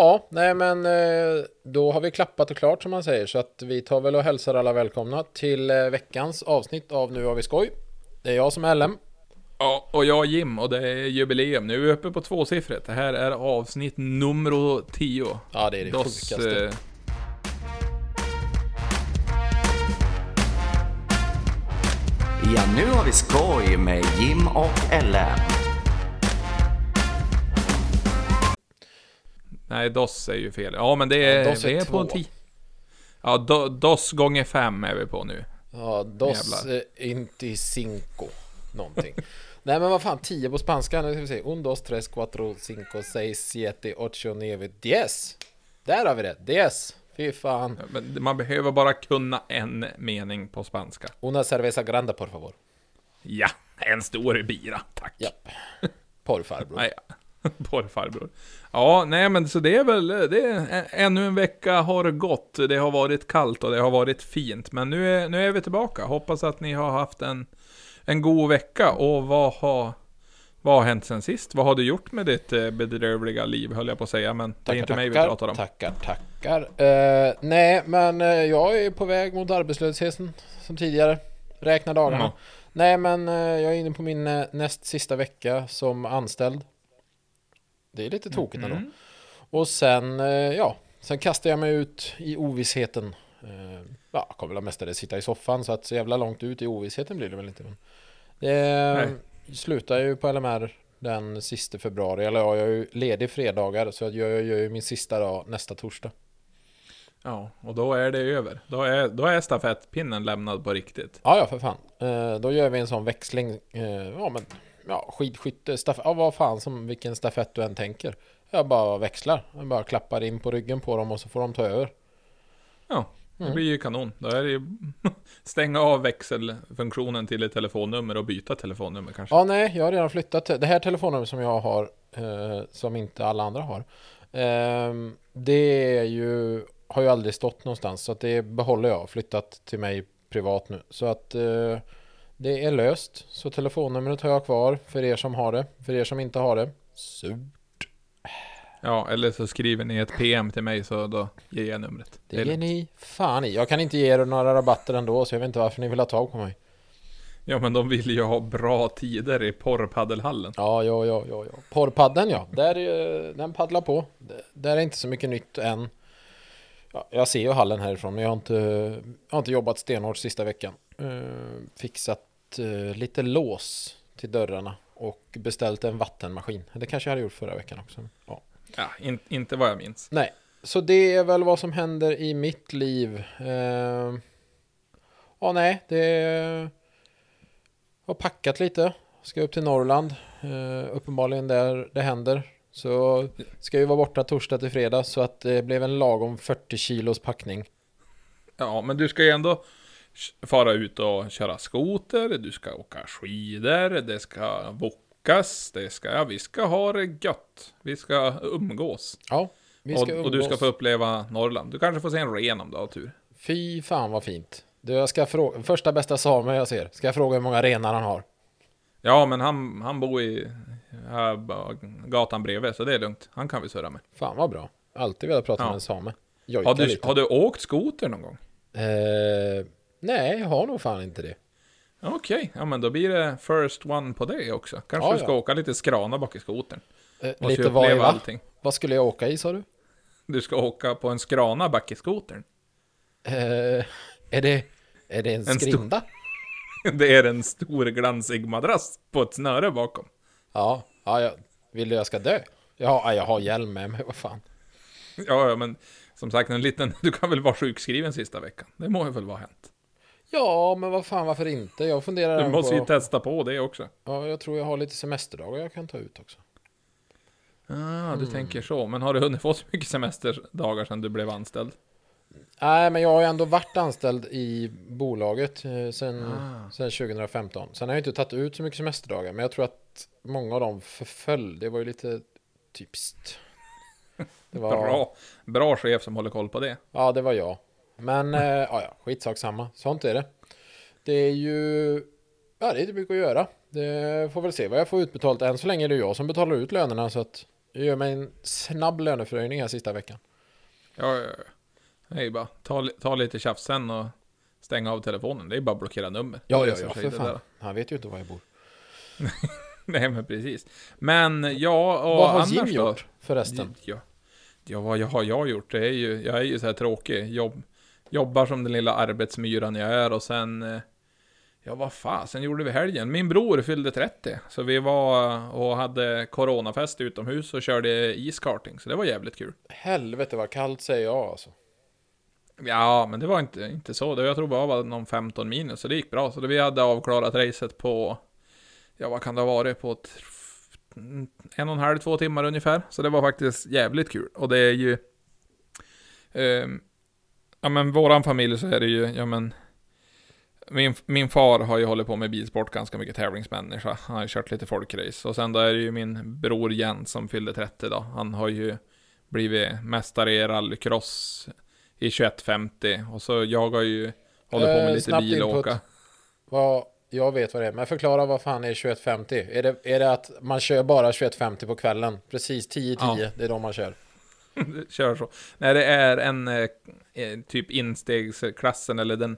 Ja, nej men eh, då har vi klappat och klart som man säger så att vi tar väl och hälsar alla välkomna till eh, veckans avsnitt av Nu har vi skoj. Det är jag som är LM. Ja, och jag Jim och det är jubileum. Nu är vi uppe på tvåsiffrigt. Det här är avsnitt nummer 10. Ja, det är det Dos, sjukaste. eh, Ja, nu har vi skoj med Jim och Ellen. Nej, DOS är ju fel. Ja, men det är, Ja, DOS är vi är på två. 10. Ja, do, DOS gånger 5 är vi på nu. Ja, dos inti cinco någonting. nej men vad fan, 10 på spanska. Nu ska vi se. Un, dos, tres, cuatro, cinco, seis, siete, ocho, nio, diez. Där har vi det. Diez. Fy fan. Men man behöver bara kunna en mening på spanska. Una cerveza grande por favor. Ja, en stor bira, tack. Japp. Porrfarbror. Porrfarbror. Ja, nej men så det är väl, det är, ännu en vecka har gått. Det har varit kallt och det har varit fint. Men nu är, nu är vi tillbaka. Hoppas att ni har haft en, en god vecka. Och vad har, vad har hänt sen sist? Vad har du gjort med ditt eh, bedrövliga liv, höll jag på att säga. Men det är inte mig vi pratar om. Tackar, tackar. Eh, nej, men eh, jag är på väg mot arbetslösheten som tidigare. Räkna dagarna. Mm. Nej, men jag är inne på min näst sista vecka som anställd. Det är lite tokigt ändå. Mm. Och sen, eh, ja, sen kastar jag mig ut i ovissheten. Eh, ja, jag kommer väl mestadels sitta i soffan så att så jävla långt ut i ovissheten blir det väl inte. Men det slutar ju på LMR den sista februari. Eller ja, jag är ju ledig fredagar så jag gör, jag gör ju min sista dag nästa torsdag. Ja, och då är det över. Då är, då är stafettpinnen lämnad på riktigt. Ja, ja för fan. Eh, då gör vi en sån växling. Eh, ja, men ja, skidskytte, stafett, ja vad fan som vilken stafett du än tänker. Jag bara växlar. Jag bara klappar in på ryggen på dem och så får de ta över. Ja, det Mm. blir ju kanon. Då är det ju stänga av växelfunktionen till ett telefonnummer och byta telefonnummer kanske. Ja, nej, jag har redan flyttat. Det här telefonnumret som jag har, eh, som inte alla andra har. ehm, det är ju, har ju aldrig stått någonstans. Så att det behåller jag, flyttat till mig privat nu. Så att eh, det är löst. Så telefonnumret har jag kvar för er som har det. För er som inte har det, surt. Ja, eller så skriver ni ett PM till mig så då ger jag numret. Det är ger ni fan i. Jag kan inte ge er några rabatter ändå, så jag vet inte varför ni vill ha tag på mig. Ja, men de vill ju ha bra tider i porrpaddelhallen. Ja, ja, ja, ja, ja. Porrpadden ja, där, den paddlar på. Där är inte så mycket nytt än. Ja, jag ser ju hallen härifrån, men jag har inte, jag har inte jobbat stenhårt sista veckan. Eh, fixat eh, lite lås till dörrarna och beställt en vattenmaskin. Det kanske jag hade gjort förra veckan också. Ja. Ja, in, inte vad jag minns. Nej, så det är väl vad som händer i mitt liv. Eh, ja, nej, det har packat lite. Ska upp till Norrland. Eh, uppenbarligen där det händer. Så ska ju vara borta torsdag till fredag så att det blev en lagom 40 kilos packning. Ja, men du ska ju ändå fara ut och köra skoter, du ska åka skidor, det ska wokas, det ska, ja, vi ska ha det gött. Vi ska umgås. Ja, vi och, ska och du ska umgås. få uppleva Norrland. Du kanske får se en ren om du har tur. Fy fan vad fint. Du, jag ska fråga, första bästa same jag ser. Ska jag fråga hur många renar han har? Ja, men han, han bor i här, gatan bredvid, så det är lugnt. Han kan vi surra med. Fan vad bra. Alltid velat prata Ja. med en same. Jojka Har du, lite. har du åkt skoter någon gång? Eh, nej, jag har nog fan inte det. Okej, ja men då blir det first one på det också. Kanske Ja, du ska ja. åka lite skrana bak i skotern. Eh, lite vad, va? allting. Vad skulle jag åka i sa du? Du ska åka på en skrana bak i skotern. Eh, är, det, är det en stor- skrinda? Det är en stor glansig madrass på ett snöre bakom. Ja, ja jag, vill du jag ska dö? Ja, jag har hjälm med mig, vad fan. Ja, ja, men som sagt, en liten... Du kan väl vara sjukskriven sista veckan? Det må ju väl vara hänt. Ja, men vad fan, varför inte? Jag funderar Du måste ju på... testa på det också. Ja, jag tror jag har lite semesterdagar jag kan ta ut också. Ah, Mm. du tänker så. Men har du hunnit få så mycket semesterdagar sedan du blev anställd? Nej, men jag har ju ändå varit anställd i bolaget eh, sen, Ah. sen 2015. Sen har jag inte tagit ut så mycket semesterdagar, men jag tror att många av dem förföll. Det var ju lite typiskt. Var, Bra. Bra chef som håller koll på det. Ja, det var jag. Men eh, ja, ja, skitsak samma. Sånt är det. Det är ju... Ja, det är inte mycket att göra. Det får väl se vad jag får utbetalt. Än så länge är det jag som betalar ut lönerna så att Jag gör mig en snabb löneförhöjning här sista veckan. Ja, ja, ja. Det är ju bara ta, ta lite tjafs sen och stänga av telefonen. Det är bara att blockera nummer. Ja, ja, ja, för fan. där. Han vet ju inte var jag bor. Nej, men precis. Men ja, och vad har annars Jim då? gjort förresten? Ja, ja, vad har jag gjort? Det är ju, jag är ju så här tråkig. Jobb, jobbar som den lilla arbetsmyran jag är och sen... eh, Ja, vad fasen gjorde vi helgen? Min bror fyllde 30. Så vi var och hade coronafest utomhus och körde iskarting. Så det var jävligt kul. Helvete vad kallt säger jag alltså. Ja, men det var inte, inte så. Det- Jag tror bara var någon 15 minus, så det gick bra. Så det, vi hade avklarat racet på, ja vad kan det ha varit, på ett, en och en halv, två timmar ungefär. Så det var faktiskt jävligt kul. Och det är ju, ehm, ja men våran familj så är det ju, ja men, min, min far har ju hållit på med bilsport, ganska mycket tävlingsmänniska. Han har ju kört lite folkrace. Och sen då är det ju min bror Jens som fyllde 30 då. Han har ju blivit mästare i rallycross i 2150 och så jag har ju hållit på med Eh, lite snabbt bil och åka. Vad, jag vet vad det är, men förklara vad fan är 2150? Är det, är det att man kör bara 2150 på kvällen? Precis 10-10, Ja. det är då man kör. Kör så. Nej, det är en eh, eh, typ instegsklassen eller den,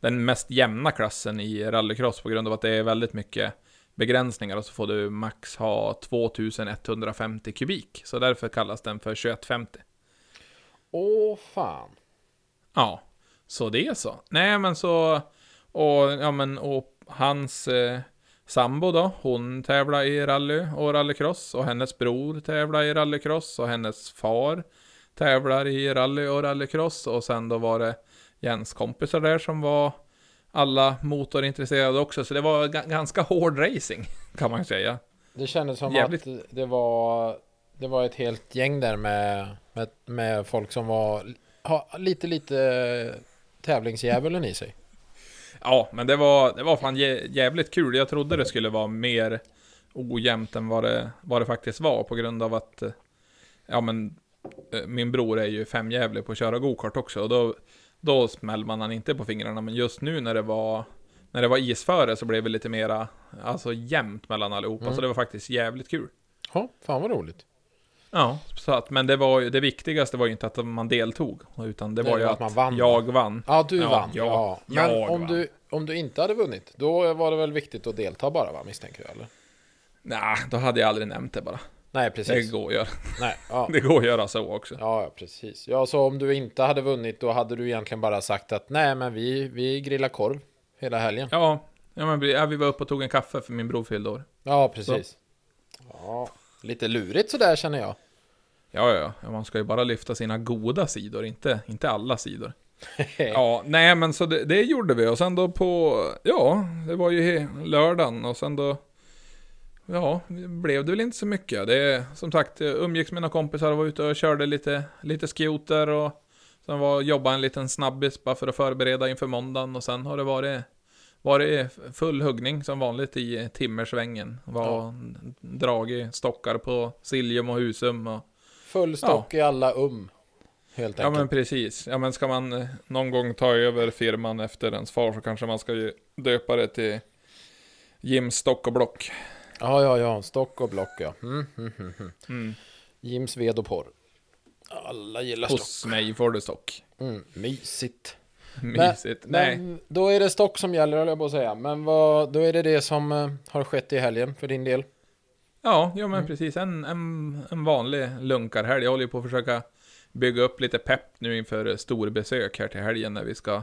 den mest jämna klassen i rallycross på grund av att det är väldigt mycket begränsningar och så får du max ha 2150 kubik. Så därför kallas den för 2150. Åh fan. Ja, så det är så. Nej, men så... Och, ja, men, och hans eh, sambo då, hon tävlar i rally och rallycross. Och hennes bror tävlar i rallycross. Och hennes far tävlar i rally och rallycross. Och sen då var det Jens kompisar där som var alla motorintresserade också. Så det var ga- ganska hård racing, kan man säga. Det kändes som Jävligt. att det var, det var ett helt gäng där med, med, med folk som var ha, lite, lite tävlingsdjävulen i sig. Ja, men det var, det var fan jä- jävligt kul. Jag trodde det skulle vara mer ojämnt än vad det, vad det faktiskt var på grund av att eh, ja men eh, min bror är ju femjävlig på att köra gokart också och då, då smäller man han inte på fingrarna men just nu när det var när det var isföre så blev det lite mera alltså jämnt mellan allihopa Mm. så det var faktiskt jävligt kul. Ja, fan vad roligt. Ja, så att, men det var ju, det viktigaste var ju inte att man deltog utan det var ju det att, att man vann, jag vann. Ja, du Ja, vann. jag- ja. Men jag om vann. du, om du inte hade vunnit, då var det väl viktigt att delta bara va, misstänker jag eller? Nej, då hade jag aldrig nämnt det bara. Nej, Det precis. går att göra, Nej, ja. det går att göra så också. Ja, precis. Ja, så om du inte hade vunnit, då hade du egentligen bara sagt att nej, men vi, vi grillar korv hela helgen. Ja, ja, men vi, ja, vi var uppe och tog en kaffe för min bror fyllde år. Ja, precis. Ja, lite lurigt sådär känner jag. Ja, ja, ja, man ska ju bara lyfta sina goda sidor, inte, inte alla sidor. Ja, nej men så det, det gjorde vi och sen då på, ja, det var ju lördagen och sen då, ja, blev det väl inte så mycket. Det, som sagt, jag umgicks med mina kompisar och var ute och körde lite, lite skoter och sen var jobba en liten snabbis bara för att förbereda inför måndagen och sen har det varit varit full huggning som vanligt i timmersvängen. Var Ja. dragit stockar på Siljum och Husum och Full stock i alla um. Helt Ja enkelt. men precis. Ja men ska man eh, någon gång ta över firman efter ens far så kanske man ska döpa det till Jim Stock och Block. Ja, ja, ja. Stock och block, ja. Mm, mm, mm, mm. Mm. Jims ved och porr. Alla gillar stock. Hos mig får du stock. Mm, mysigt. Mysigt. Nej. Men då är det stock som gäller, höll jag på att säga. Men vad, då är det det som eh, har skett i helgen för din del. Ja, ja men Mm. precis. En, en, en vanlig lunkarhelg. Jag håller ju på att försöka bygga upp lite pepp nu inför storbesök här till helgen när vi ska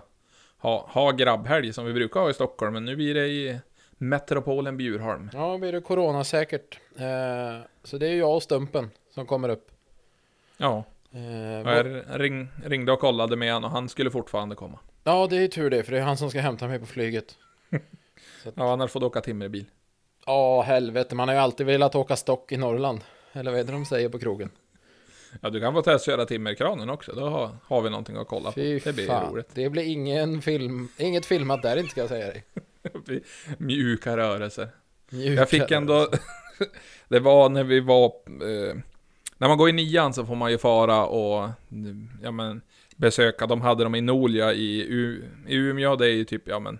ha, ha grabbhelg som vi brukar ha i Stockholm. Men nu blir det i metropolen Bjurholm. Ja, då blir det coronasäkert. Eh, så det är jag och Stumpen som kommer upp. Ja, Eh, jag ring, ringde och kollade med honom och han skulle fortfarande komma. Ja, det är tur det, för det är han som ska hämta mig på flyget. Ja, han hade fått åka timmerbil. Ja, helvete, man har ju alltid velat åka stock i Norrland. Eller vad är det de säger på krogen? Ja, du kan få testköra timmerkranen också. Då har, har vi någonting att kolla på. Fy det blir fan. roligt. Det blir ingen film, inget filmat där inte ska jag säga dig. Mjuka rörelser. Mjuka Jag fick ändå... det var när vi var... Eh, när man går i nian så får man ju fara och... Ja men... Besöka. De hade dem i Nolia i, U, i Umeå. Det är ju typ, ja men...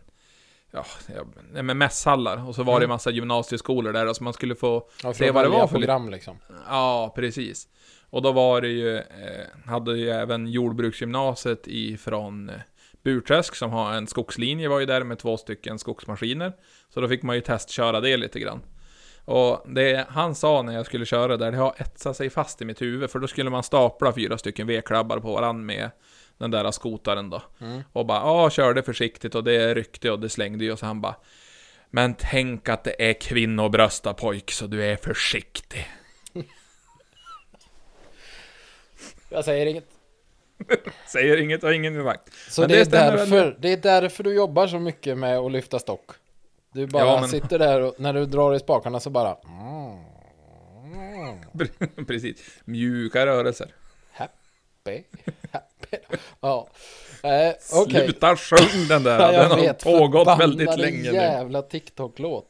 ja, ja, men mässhallar. Och så var det Mm. massa gymnasieskolor där, och så man skulle få Ja, Se vad det var för program liksom. Ja, precis. Och då var det ju, eh, hade ju även jordbruksgymnasiet ifrån eh, Burträsk som har en skogslinje, var ju där med två stycken skogsmaskiner. Så då fick man ju testköra det lite grann. Och det han sa när jag skulle köra där, det har etsat sig fast i mitt huvud, för då skulle man stapla fyra stycken vedklabbar på varann med den där skotaren då. Mm. Och bara, ja, körde försiktigt och det ryckte och det slängde ju och så han bara Men tänk att det är kvinnobrösta pojk, så du är försiktig. Jag säger inget. Säger inget och ingen vakt. Så det, det är väl därför, det är därför du jobbar så mycket med att lyfta stock. Du bara Ja, men- sitter där och när du drar i spakarna så bara... Precis. Mjuka rörelser. happy, happy. Ja. Eh, Okej. Sluta sjung den där. Den har vet, pågått väldigt länge nu. jävla TikTok-låt.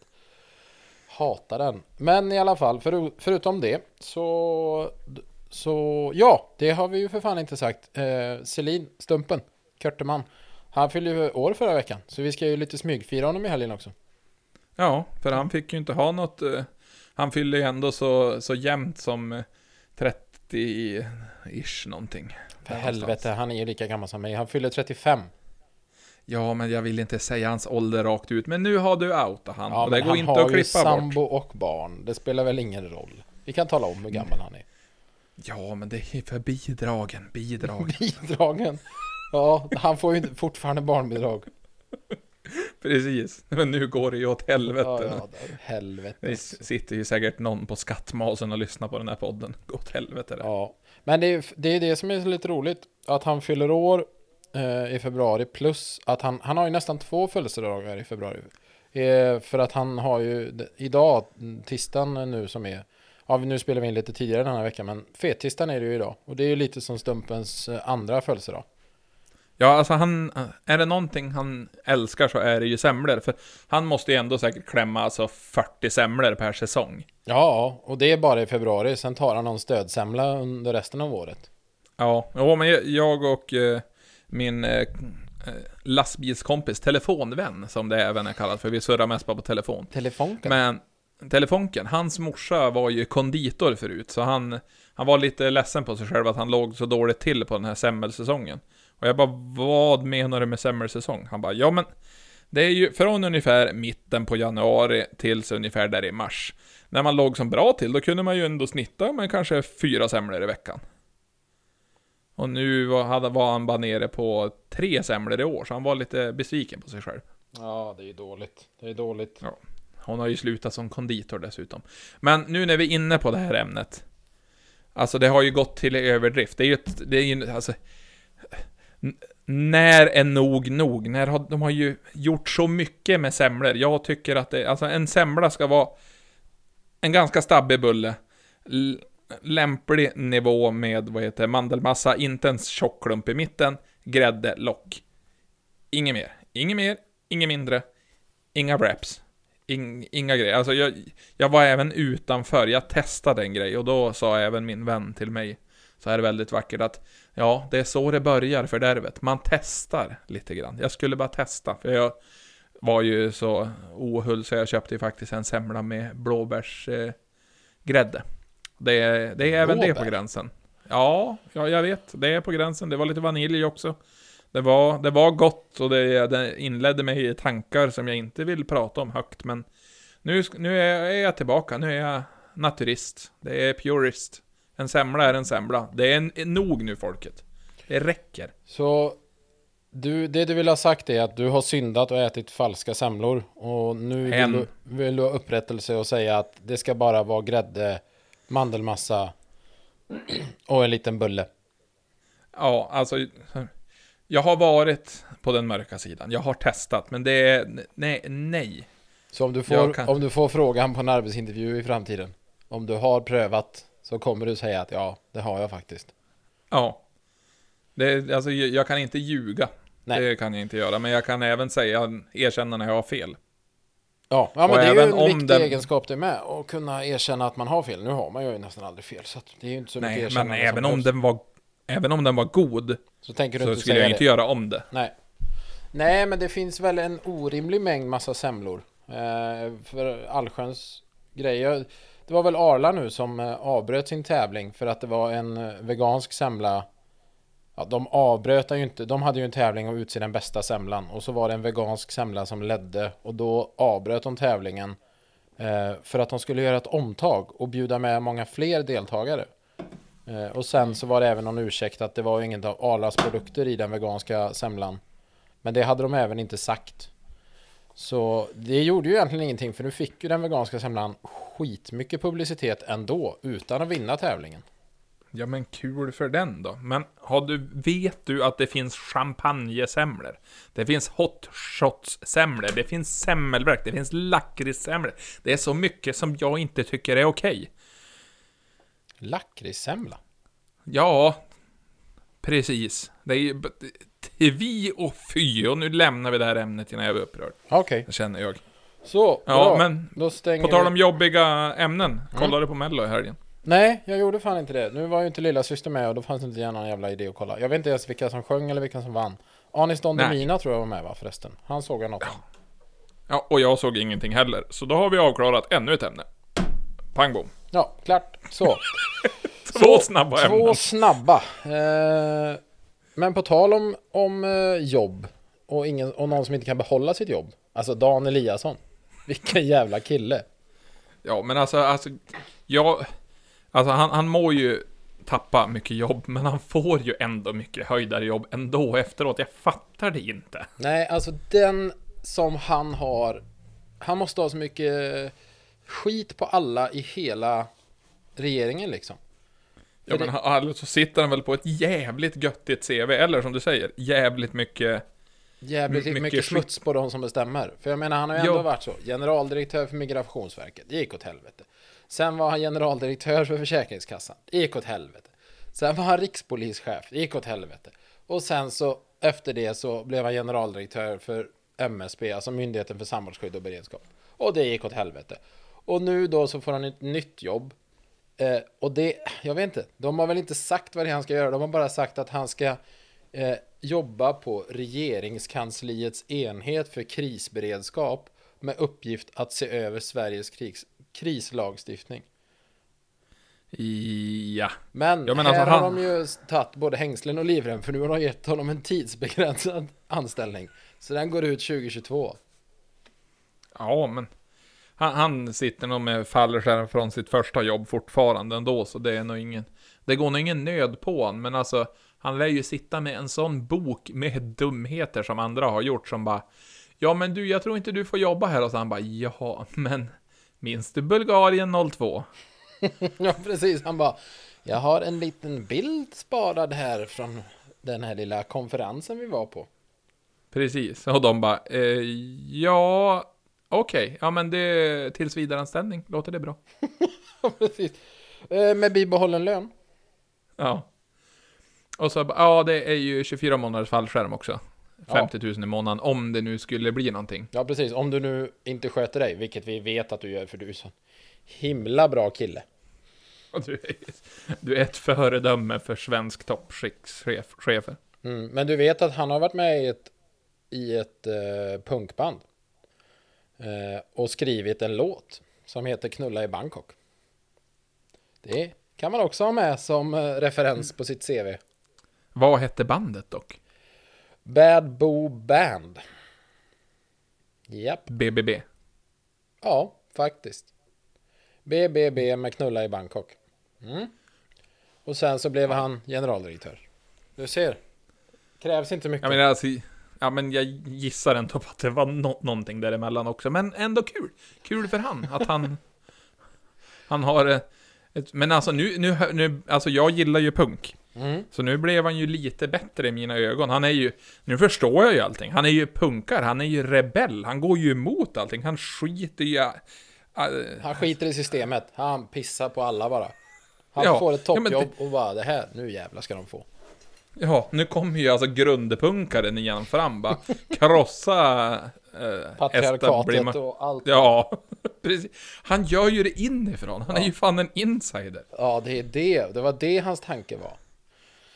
Hatar den. Men i alla fall, för, förutom det så... Så ja, det har vi ju för fan inte sagt. Eh, Selin Stumpen, Körteman. Han fyllde ju år förra veckan. Så vi ska ju lite smygfira honom i helgen också. Ja, för han fick ju inte ha något. eh, Han fyllde ju ändå så, så jämnt som eh, 30-ish någonting. För helvete, han är ju lika gammal som mig. Han fyller 35. Ja, men jag vill inte säga hans ålder rakt ut. Men nu har du outat han. Ja, och det går han inte har att ju klippa bort. sambo och barn. Det spelar väl ingen roll. Vi kan tala om hur gammal han är. Ja, men det är för bidragen. Bidrag. Bidragen. Ja, han får ju inte- fortfarande barnbidrag. Precis. Men nu går det ju åt helvete. Ja, ja, helvete. Det sitter ju säkert någon på skattmasen och lyssnar på den här podden. Gå åt helvete det. Ja, men det är, det är det som är lite roligt. Att han fyller år eh, i februari plus att han, han har ju nästan två födelsedagar i februari. Eh, för att han har ju idag, mm, tisdagen nu som är, ja nu spelar vi in lite tidigare den här veckan, men fettisdagen är det ju idag. Och det är ju lite som Stumpens eh, andra födelsedag. Ja, alltså han, är det någonting han älskar så är det ju semlor. För han måste ju ändå säkert klämma alltså 40 semlor per säsong. Ja, och det är bara i februari. Sen tar han någon stödsemla under resten av året. Ja, jo, men jag- och eh, min eh, eh, lastbilskompis, telefonvän som det även är kallat för, vi surrar mest bara på telefon. Telefonken. Men telefonken, hans morsa var ju konditor förut, så han, han var lite ledsen på sig själv att han låg så dåligt till på den här semmelsäsongen. Och jag bara, vad menar du med semmelsäsong? Han bara, ja men det är ju från ungefär mitten på januari tills ungefär där i mars. När man låg som bra till, då kunde man ju ändå snitta med kanske fyra semlor i veckan. Och nu var, han bara nere på tre semlor i år, så han var lite besviken på sig själv. Ja, det är dåligt. Det är dåligt. Hon har ju slutat som konditor dessutom. Men nu när vi är inne på det här ämnet. Alltså det har ju gått till överdrift. Det är ju ett, det är ju, alltså... När är nog nog? När har, de har ju gjort så mycket med semlor. Jag tycker att det, alltså en semla ska vara en ganska stabbig bulle. L- lämplig nivå med, vad heter mandelmassa, inte en tjock klump i mitten, grädde, lock. Inget mer. Inget mer, inget mindre. Inga wraps. In, inga grejer. Alltså jag, jag var även utanför, jag testade en grej och då sa även min vän till mig så här väldigt vackert att ja, det är så det börjar fördärvet. Man testar lite grann. Jag skulle bara testa, för jag var ju så ohull så jag köpte ju faktiskt en semla med blåbärsgrädde. Eh, grädde. det, är- det är även det på gränsen. Ja, ja, jag vet. Det är på gränsen. Det var lite vanilj också. Det var, det var gott och det, det inledde mig i tankar som jag inte vill prata om högt, men nu, nu är jag tillbaka. Nu är jag naturist. Det är purist. En semla är en semla. Det är en, nog nu, folket. Det räcker. Så du, det du vill ha sagt är att du har syndat och ätit falska semlor. Och nu vill En. du, vill du ha upprättelse och säga att det ska bara vara grädde, mandelmassa och en liten bulle. Ja, alltså... Jag har varit på den mörka sidan. Jag har testat, men det är... Nej, nej. Så om du, får, kan- om du får frågan på en arbetsintervju i framtiden. Om du har prövat så kommer du säga att ja, det har jag faktiskt. Ja. Det, alltså, jag kan inte ljuga. Nej. Det kan jag inte göra, men jag kan även säga, erkänna när jag har fel. Ja, ja Och men det är ju en viktig den- egenskap det med. Att kunna erkänna att man har fel. Nu har man ju nästan aldrig fel. Så att det är ju inte så mycket Nej, men erkännande även om, den var, även om den var god, Så tänker du så inte skulle jag det. inte göra om det. Nej. Nej, men det finns väl en orimlig mängd massa semlor. Eh, för allsköns grejer. Det var väl Arla nu som eh, avbröt sin tävling för att det var en eh, vegansk semla. Ja, de avbröt ju inte. De hade ju en tävling att utse den bästa semlan och så var det en vegansk semla som ledde och då avbröt de tävlingen eh, för att de skulle göra ett omtag och bjuda med många fler deltagare. Eh, och sen så var det även någon ursäkt att det var inget av Arlas produkter i den veganska semlan. Men det hade de även inte sagt. Så det gjorde ju egentligen ingenting för nu fick ju den veganska semlan skitmycket publicitet ändå utan att vinna tävlingen. Ja men kul för den då. Men har du, vet du att det finns champagnesemlor? Det finns hot shots-semlor, det finns semmelverk, det finns lakritssemlor. Det är så mycket som jag inte tycker är okej. Lakritssemla? Ja, precis. Det är ju vi och fy, och nu lämnar vi det här ämnet innan jag blir upprörd. Okej, Det känner jag. Så Ja, bra. men Då stänger På tal vi- om jobbiga ämnen, kollade du på Mello i helgen? Nej, jag gjorde fan inte det. Nu var ju inte lilla syster med och då fanns det inte någon jävla idé att kolla. Jag vet inte ens vilka som sjöng eller vilka som vann. Anis Don. Demina tror jag var med va förresten. Han såg jag något om. Ja, och jag såg ingenting heller. Så då har vi avklarat ännu ett ämne. Pang bom. Ja, klart. Så. Två Så, snabba Två ämnen. snabba. Eh, men på tal om, om eh, jobb och, ingen, och någon som inte kan behålla sitt jobb. Alltså Dan Eliasson. Vilken jävla kille. Ja, men alltså, alltså, jag... Alltså han, han må ju tappa mycket jobb, men han får ju ändå mycket höjdare jobb ändå efteråt. Jag fattar det inte. Nej, alltså den som han har. Han måste ha så mycket skit på alla i hela regeringen liksom. Ja, För men det- alltså sitter han väl på ett jävligt göttigt CV, eller som du säger, jävligt mycket... Jävligt mycket, mycket smuts på de som bestämmer. För jag menar, han har ju ändå Jo. varit så. Generaldirektör för Migrationsverket, det gick åt helvete. Sen var han generaldirektör för Försäkringskassan, det gick åt helvete. Sen var han rikspolischef, det gick åt helvete. Och sen så, efter det så blev han generaldirektör för MSB, alltså Myndigheten för samhällsskydd och beredskap. Och det gick åt helvete. Och nu då så får han ett nytt jobb. Eh, och det, jag vet inte, de har väl inte sagt vad det är han ska göra, de har bara sagt att han ska eh, jobba på regeringskansliets enhet för krisberedskap med uppgift att se över Sveriges krigs, krislagstiftning. Ja. Men, Ja, men här alltså har han- de ju tagit både hängslen och livrem för nu har de gett honom en tidsbegränsad anställning. Så den går ut 2022. Ja, men... Han, han sitter nog med fallskärm från sitt första jobb fortfarande ändå, så det är nog ingen... Det går nog ingen nöd på honom, men alltså... Han lär ju sitta med en sån bok med dumheter som andra har gjort som bara... Ja, men du, jag tror inte du får jobba här. Och så han bara, ja, men... Minns du Bulgarien 02? Ja, precis. Han bara, jag har en liten bild sparad här från den här lilla konferensen vi var på. Precis, och de bara, eh, ja, okej, ja men det är tillsvidareanställning, låter det bra? Precis. Eh, Med bibehållen lön. Ja. Och så, ja det är ju 24 månaders fallskärm också. 50 000 i månaden, om det nu skulle bli någonting. Ja, precis. Om du nu inte sköter dig, vilket vi vet att du gör, för du är så himla bra kille. Du är, du är ett föredöme för svensk toppskickschefer. Mm. Men du vet att han har varit med i ett, i ett eh, punkband. Eh, och skrivit en låt som heter Knulla i Bangkok. Det kan man också ha med som eh, referens på sitt CV. Vad hette bandet dock? Bad Boo Band. Japp, BBB. ja, faktiskt. BBB med Knulla i Bangkok. Mm. Och sen så blev han generaldirektör. Du ser. Krävs inte mycket. Jag menar alltså, ja men jag gissar ändå på att det var nå någonting däremellan också, men ändå kul. Kul för han, att han... han har... eh, Ett, men alltså nu, nu, nu, alltså jag gillar ju punk. Mm. Så nu blev han ju lite bättre i mina ögon. Han är ju, nu förstår jag ju allting. Han är ju punkar, han är ju rebell, han går ju emot allting. Han skiter ju... äh, Han skiter i systemet. Han pissar på alla bara. Han Ja, får ett ja, men toppjobb och bara det här, nu jävlar ska de få. Ja, nu kommer ju alltså grundpunkaren igen fram bara. Krossa... Äh, Patriarkatet och allt. Ja, precis. Han gör ju det inifrån. Han är ju fan en insider. Ja, det är det. Det var det hans tanke var.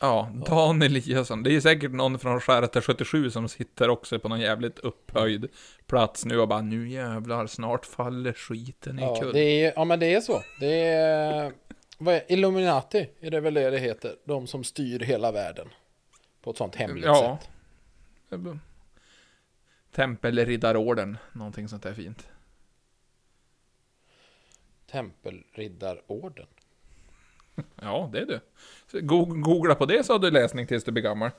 Ja, Dan Eliasson. Det är säkert någon från Skärata 77 som sitter också på någon jävligt upphöjd plats nu och bara nu jävlar, snart faller skiten i Ja, kull. det är, ja men det är så. Det är, vad är Illuminati är det väl det det heter. De som styr hela världen. På ett sånt hemligt Ja. sätt. Tempelriddarorden, någonting sånt där fint. Tempelriddarorden. Ja, det är du. Googla på det så har du läsning tills du blir gammal.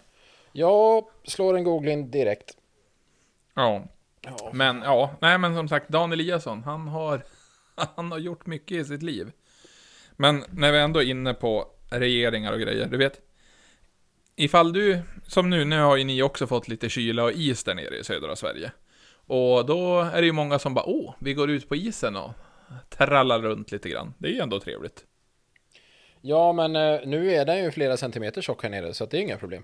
Jag slår en googling direkt. Ja, Ja. men ja, nej men som sagt, Dan Eliasson, han har, han har gjort mycket i sitt liv. Men när vi ändå är inne på regeringar och grejer, du vet. Ifall du, som nu, nu har ju ni också fått lite kyla och is där nere i södra Sverige. Och då är det ju många som bara, åh, vi går ut på isen och trallar runt lite grann. Det är ju ändå trevligt. Ja, men eh, nu är den ju flera centimeter tjock här nere, så det är inga problem.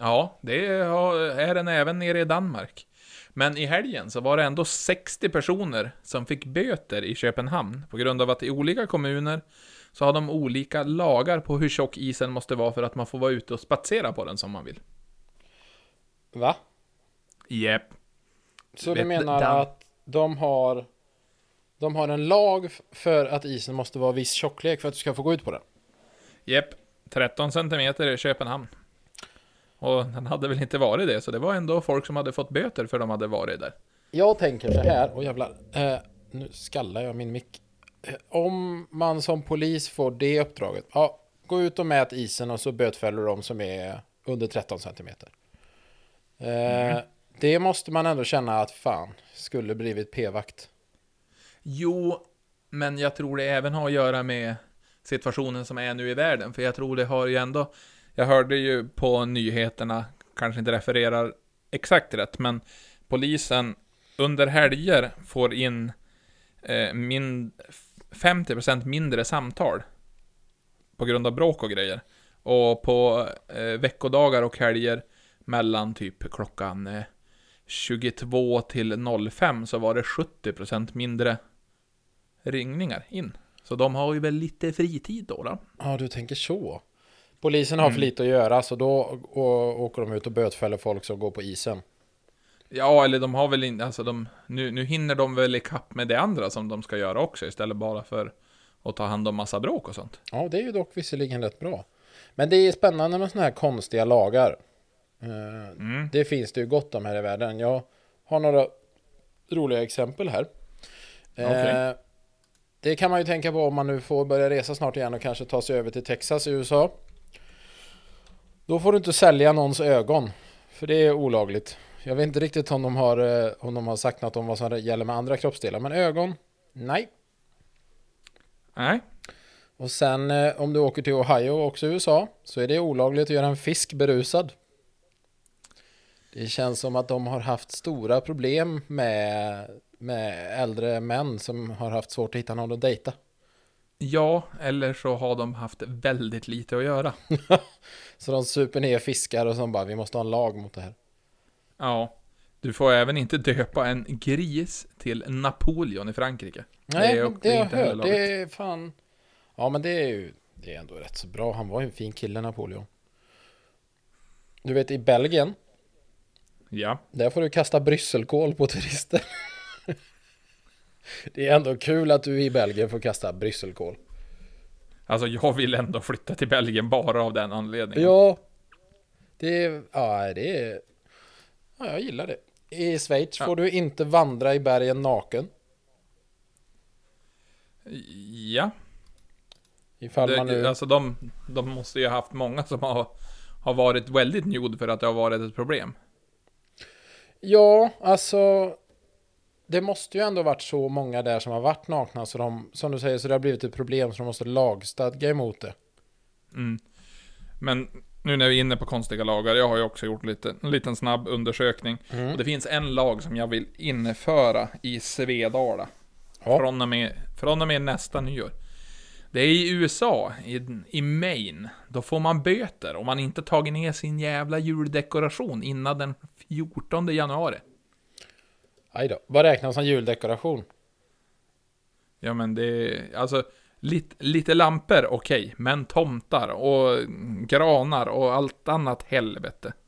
Ja, det är den även nere i Danmark. Men i helgen så var det ändå 60 personer som fick böter i Köpenhamn på grund av att i olika kommuner så har de olika lagar på hur tjock isen måste vara för att man får vara ute och spatsera på den som man vill. Va? Jep. Så du menar Dan- att de har De har en lag för att isen måste vara viss tjocklek för att du ska få gå ut på den? Jep. 13 centimeter i Köpenhamn. Och den hade väl inte varit det, så det var ändå folk som hade fått böter för de hade varit där. Jag tänker så här, och jävlar, eh, nu skallar jag min mick. Eh, Om man som polis får det uppdraget, ja, gå ut och mät isen och så bötfäller dem som är under 13 centimeter. Eh, Det måste man ändå känna att fan, skulle blivit p-vakt. Jo, men jag tror det även har att göra med situationen som är nu i världen. För jag tror det har ju ändå... Jag hörde ju på nyheterna, kanske inte refererar exakt rätt, men polisen under helger får in eh, min, 50% mindre samtal. På grund av bråk och grejer. Och på eh, veckodagar och helger mellan typ klockan eh, 22 till 05 så var det 70% mindre ringningar in. Så de har ju väl lite fritid då. då. Ja, du tänker så. Polisen har för lite att göra, så då åker de ut och bötfäller folk som går på isen. Ja, eller de har väl inte, alltså de, nu, nu hinner de väl ikapp med det andra som de ska göra också istället bara för att ta hand om massa bråk och sånt. Ja, det är ju dock visserligen rätt bra. Men det är spännande med såna här konstiga lagar. Eh, Mm. Det finns det ju gott om här i världen. Jag har några roliga exempel här. Okej. Det kan man ju tänka på om man nu får börja resa snart igen och kanske ta sig över till Texas i USA. Då får du inte sälja någons ögon. För det är olagligt. Jag vet inte riktigt om de har, eh, om de har sagt något om vad som gäller med andra kroppsdelar. Men ögon, nej. Nej, Och sen eh, om du åker till Ohio, också USA, så är det olagligt att göra en fisk berusad. Det känns som att de har haft stora problem med, med äldre män som har haft svårt att hitta någon att dejta. ja, eller så har de haft väldigt lite att göra. Så de super ner fiskar och så bara, vi måste ha en lag mot det här. Ja, du får även inte döpa en gris till Napoleon i Frankrike. Nej, är men också det har jag hört. Det är fan... Ja, men det är ju det är ändå rätt så bra. Han var ju en fin kille, Napoleon. Du vet, i Belgien, Ja, Där får du kasta brysselkål på turister. Det är ändå kul att du i Belgien får kasta brysselkål. alltså jag vill ändå flytta till Belgien bara av den anledningen. Ja, det är, ja, det är, ja, jag gillar det. I Schweiz Ja. får du inte vandra i bergen naken. Ja, Ifall man det, nu, alltså de, de måste ju ha haft många som har, har varit väldigt nude för att det har varit ett problem. ja, alltså, det måste ju ändå varit så många där som har varit nakna så de, som du säger, så det har blivit ett problem så de måste lagstadga emot det. Mm. Men nu när vi är inne på konstiga lagar, jag har ju också gjort lite, en liten snabb undersökning. Mm. Och det finns en lag som jag vill införa i Svedala. Ja. Från, och med, från och med nästa nyår. Det är i USA, i, i Maine. Då får man böter om man inte tagit ner sin jävla juldekoration innan den 14 januari. Aj då. Vad räknas som juldekoration? Ja men det, alltså, lite, lite lampor, okej, men tomtar och granar och allt annat helvete.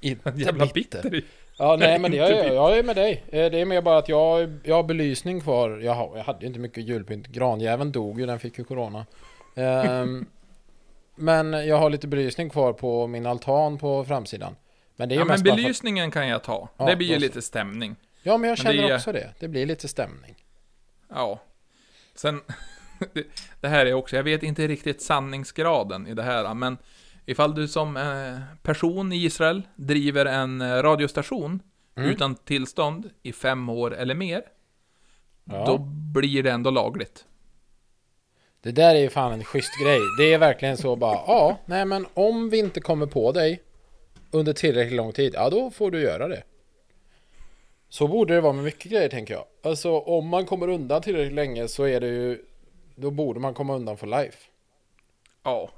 Inte Jävla bitter. Ja, nej men det, jag, bitter. jag är med dig. Eh, Det är mer bara att jag, jag har belysning kvar. Jag, har, jag hade inte mycket julpynt. Granjäveln dog ju, den fick ju corona. Ehm, men jag har lite belysning kvar på min altan på framsidan. Men det är ju Ja, men bara för belysningen kan jag ta. Ja, det blir ju lite stämning. Ja, men jag men det känner är- också det. Det blir lite stämning. Ja. Sen, det, det här är också, jag vet inte riktigt sanningsgraden i det här, men ifall du som eh, person i Israel driver en eh, radiostation Mm. utan tillstånd i fem år eller mer, Ja. då blir det ändå lagligt. Det där är ju fan en schysst grej. Det är verkligen så bara, ja, nej men om vi inte kommer på dig under tillräckligt lång tid, ja då får du göra det. Så borde det vara med mycket grejer tänker jag. Alltså om man kommer undan tillräckligt länge så är det ju, då borde man komma undan för life. Ja.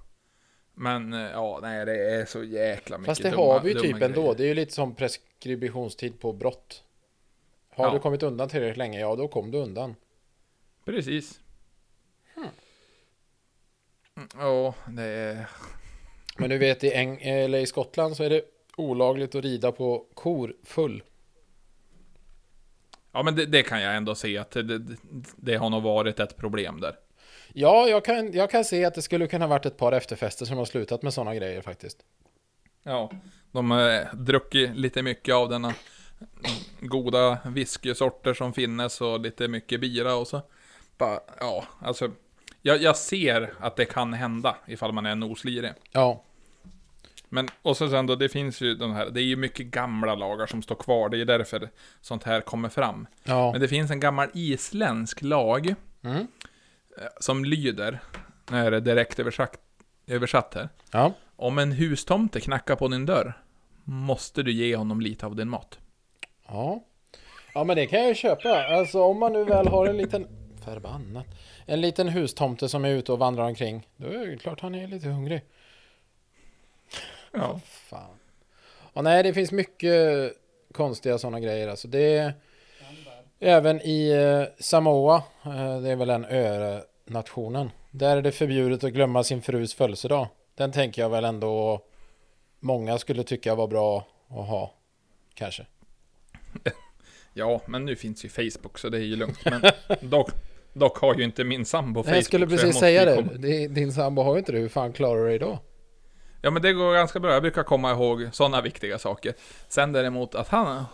Men, eh, ja, nej, det är så jäkla mycket Fast det dumma, har vi ju typ ändå. grejer. Det är ju lite som preskriptionstid på brott. Har Ja. du kommit undan tillräckligt länge, ja då kom du undan. Precis. Hmm. Mm, Ja, det är... Men du vet i, Eng- eller i Skottland så är det olagligt att rida på kor full. Ja, men det, det kan jag ändå se att det, det, det har nog varit ett problem där. Ja, jag kan, jag kan se att det skulle kunna varit ett par efterfester som har slutat med sådana grejer faktiskt. Ja, de har druckit lite mycket av denna goda whiskysorter som finnes och lite mycket bira och så. Bara, ja, alltså. Jag, jag ser att det kan hända ifall man är en oslirig. Ja, Men, och så sen då, det finns ju den här, det är ju mycket gamla lagar som står kvar, det är ju därför sånt här kommer fram. ja. Men det finns en gammal isländsk lag Mm. eh, som lyder, nu är det direkt översatt, översatt här. Ja, Om en hustomte knackar på din dörr, måste du ge honom lite av din mat. ja. Ja, men det kan jag ju köpa. Alltså om man nu väl har en liten... Förbannat. En liten hustomte som är ute och vandrar omkring. Då är det klart han är lite hungrig. Ja. Fan. Ja, nej, det finns mycket konstiga sådana grejer. Alltså det är även i eh, Samoa, eh, det är väl en ö-nationen. Där är det förbjudet att glömma sin frus födelsedag. Den tänker jag väl ändå många skulle tycka var bra att ha. Kanske. Ja, men nu finns ju Facebook så det är ju lugnt. Men dock, dock har ju inte min sambo Facebook. jag skulle precis måste säga det. komma-. Din sambo har ju inte det. Hur fan klarar du dig då? Ja, men det går ganska bra. Jag brukar komma ihåg sådana viktiga saker. Sen däremot att han,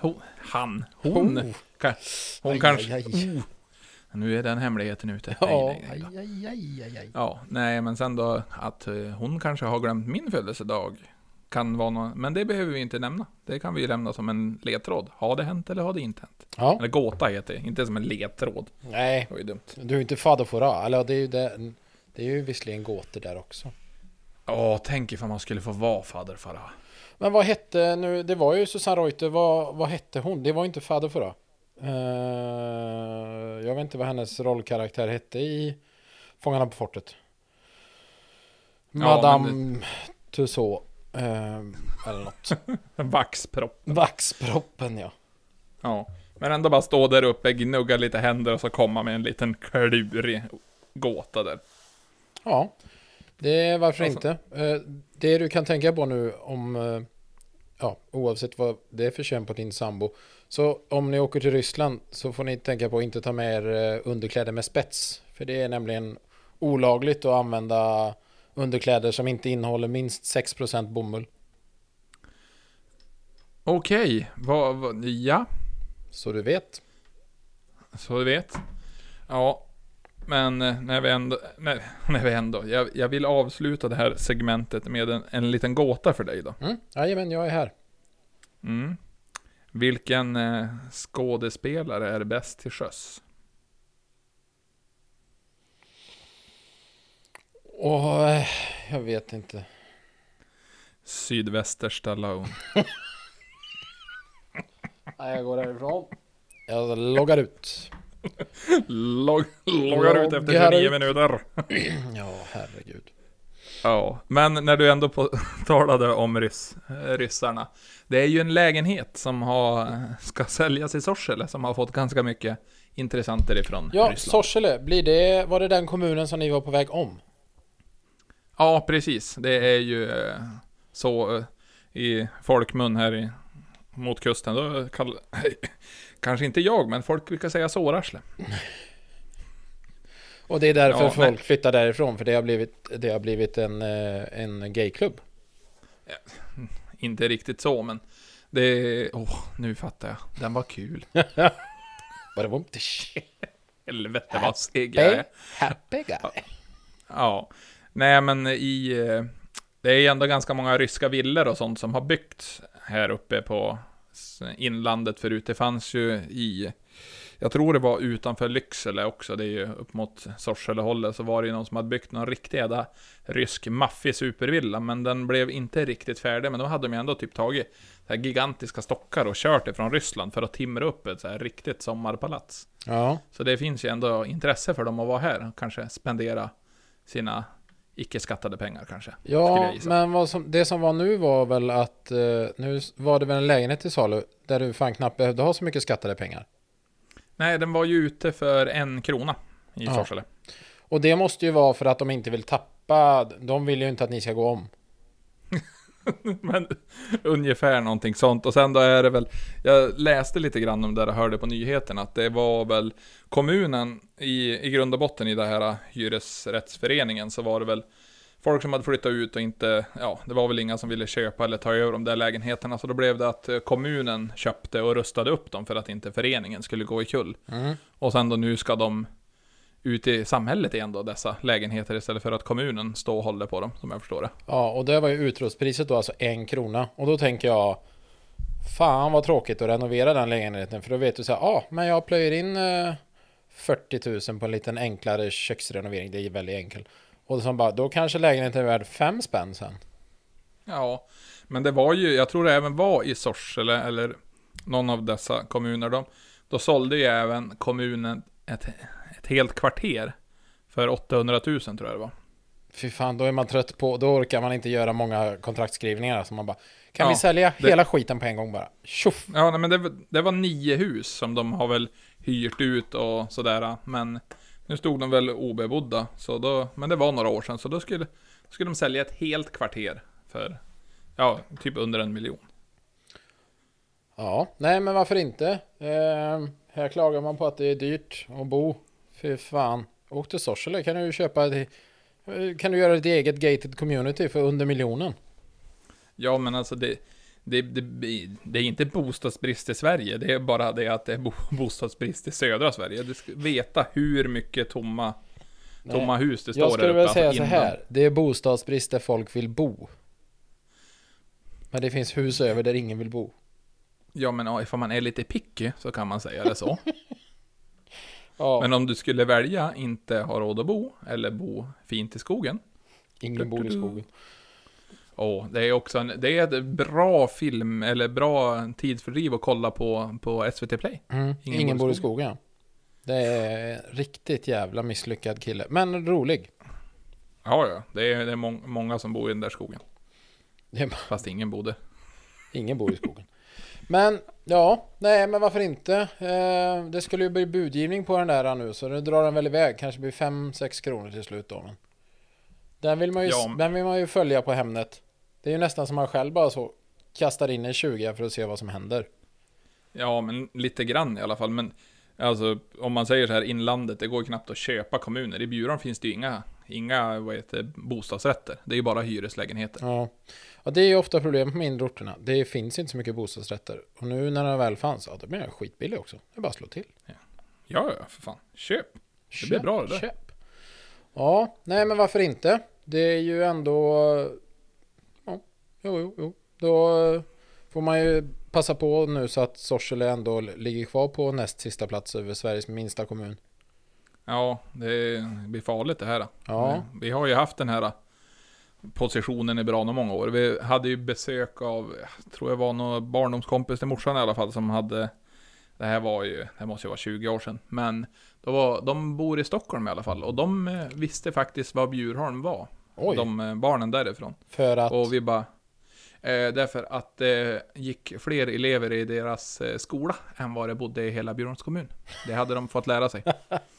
hon, han, hon, Oh. ka, hon Aj, kanske... aj, aj. Oh, nu är den hemligheten ute. Ja, Nej, nej, nej. Ja, nej, men sen då att eh, hon kanske har glömt min födelsedag. Kan vara någon, men det behöver vi inte nämna. Det kan vi ju lämna som en ledtråd. Har det hänt eller har det inte hänt? Ja, Eller gåta heter det, inte som en ledtråd. nej. Det var ju dumt. Du är inte fader fora. Eller det är ju det. Det är ju visserligen gåtor där också. Ja, tänk ifall man skulle få vara fadder Farah. Men vad hette nu, det var ju Susanne Reuter, vad, vad hette hon? Det var inte Fader förra. Uh, jag vet inte vad hennes rollkaraktär hette i Fångarna på fortet. Ja, Madame men Tussauds. eh, eller något. Vaxpropp. Vaxproppen ja. Ja. Men ändå bara stå där uppe, gnugga lite händer och så komma med en liten klurig gåta där. Ja, det är varför Alltså- inte. Eh, det du kan tänka på nu om, eh, ja, oavsett vad det är för kön på din sambo. Så om ni åker till Ryssland så får ni tänka på att inte ta med er eh, underkläder med spets. För det är nämligen olagligt att använda underkläder som inte innehåller minst 6% bomull. Okej, vad, vad, ja, Så du vet. så du vet. Ja, men eh, när vi ändå, när, när vi ändå, jag, jag vill avsluta det här segmentet med en, en liten gåta för dig då. Mm? Jajamän, jag är här. Mm. Vilken eh, skådespelare är bäst till sjöss? Och eh, jag vet inte. Sydväster Stallone. Nej, jag går härifrån. Jag loggar ut. Log, loggar ut efter Loggar 29 ut. minuter. Ja, herregud. Ja, men när du ändå på, talade om ryss, ryssarna. Det är ju en lägenhet som har, ska säljas i Sorsele som har fått ganska mycket intressenter ifrån Ja, Ryssland. Sorsele, blir det, var det den kommunen som ni var på väg om? Ja, precis. Det är ju eh, så eh, i folkmun här i, mot kusten. Då kall, kanske inte jag, men folk brukar säga sårarsle. Och det är därför Ja, folk nej. flyttar därifrån, för det har blivit, det har blivit en, eh, en gayklubb. Inte riktigt så, men det... Åh, nu fattar jag. Den var kul. Bara bom. Helvete vad seg jag är. Happy guy. Ja. Nej, men i... Det är ju ändå ganska många ryska villor och sånt som har byggts här uppe på inlandet förut. Det fanns ju i... Jag tror det var utanför Lycksele också, det är ju upp mot Sorselehållet, så var det ju någon som hade byggt någon riktig jävla rysk maffig supervilla, men den blev inte riktigt färdig, men då hade de ju ändå typ tagit så gigantiska stockar och kört ifrån Ryssland för att timra upp ett så här riktigt sommarpalats. Ja, Så det finns ju ändå intresse för dem att vara här och kanske spendera sina icke skattade pengar kanske. ja men som, det som var nu var väl att eh, nu var det väl en lägenhet till salu där du fan knappt behövde ha så mycket skattade pengar. Nej, den var ju ute för en krona i Ja. Sorsele. Och det måste ju vara för att de inte vill tappa, de vill ju inte att ni ska gå om. Men ungefär någonting sånt. Och sen då är det väl, jag läste lite grann om det och hörde på nyheterna, att det var väl kommunen i, i grund och botten i det här hyresrättsföreningen så var det väl folk som hade flyttat ut och inte, ja, det var väl inga som ville köpa eller ta över de där lägenheterna. Så då blev det att kommunen köpte och rustade upp dem för att inte föreningen skulle gå i kull. Mm. Och sen då nu ska de ut i samhället igen då, dessa lägenheter, istället för att kommunen står och håller på dem, som jag förstår det. Ja, och det var ju utrustpriset då, alltså en krona. Och då tänker jag, fan vad tråkigt att renovera den lägenheten. För då vet du så här, ja, ah, men jag plöjer in eh, 40 000 på en liten enklare köksrenovering. Det är väldigt enkelt. Och så bara, då kanske lägenheten är värd fem spänn sen. Ja, men det var ju, jag tror det även var i Sorsele, eller någon av dessa kommuner, de, då sålde ju även kommunen ett, ett helt kvarter för 800 000 tror jag det var. Fy fan, då är man trött på, då orkar man inte göra många kontraktskrivningar. Så man bara, kan Ja, vi sälja det- hela skiten på en gång bara? Tjoff! Ja, nej, men det, var- det var nio hus som de har väl hyrt ut och sådär, men nu stod de väl obebodda, så då, men det var några år sedan, så då skulle, skulle de sälja ett helt kvarter för, ja, typ under en miljon. Ja, nej men varför inte? Eh, här klagar man på att det är dyrt att bo. Fy fan. Åk till Sorsele kan du köpa ett, kan du göra ett eget gated community för under miljonen. Ja, men alltså det, det, det, det är inte bostadsbrist i Sverige, det är bara det att det är bo, bostadsbrist i södra Sverige. Du ska veta hur mycket tomma, Nej, tomma hus det står Jag skulle där väl säga alltså så innan. här. Det är bostadsbrist där folk vill bo. Men det finns hus över där ingen vill bo. Ja, men ifall man är lite picky så kan man säga det så. Ja, Men om du skulle välja inte ha råd att bo, eller bo fint i skogen. ingen bor i skogen. Åh, det är också en, det är ett bra film, eller bra tidsfördriv att kolla på, på SVT Play. Mm. Ingen, bor i skogen. Det är riktigt jävla misslyckad kille. Men rolig. Ja, ja, det är, det är mång, många som bor i den där skogen. Fast ingen bodde. Ingen bor i skogen. Men ja, nej men varför inte? Eh, det skulle ju bli budgivning på den där nu så det drar den väl iväg. Kanske blir 5-6 kronor till slut då. Men den, vill man ju, Ja. den vill man ju följa på Hemnet. Det är ju nästan som man själv bara så kastar in en 20 för att se vad som händer. Ja, men lite grann i alla fall. Men alltså, om man säger så här, inlandet, det går ju knappt att köpa kommuner. I Bjurholm finns det ju inga, inga vad heter, det, bostadsrätter. Det är ju bara hyreslägenheter. Ja. och det är ju ofta problemet på mindre orterna. Det finns inte så mycket bostadsrätter. Och nu när den väl fanns, ja då blir den skitbillig också. Det är bara att slå till. Ja, ja, för fan. Köp! Det blir bra det där. Köp. Ja, nej men varför inte? Det är ju ändå... Ja, jo, jo, jo. Då får man ju passa på nu så att Sorsele ändå ligger kvar på näst sista plats över Sveriges minsta kommun. Ja, det blir farligt det här. Ja. Vi har ju haft den här positionen i bra många år. Vi hade ju besök av, jag tror jag var någon barndomskompis till morsan i alla fall, som hade det här var ju, det måste ju vara 20 år sedan. Men då var, de bor i Stockholm i alla fall. Och de eh, visste faktiskt vad Bjurholm var. Oj, De eh, barnen därifrån. för att... Och vi bara... Eh, därför att det gick fler elever i deras eh, skola än vad det bodde i hela Bjurholms kommun. Det hade de fått lära sig.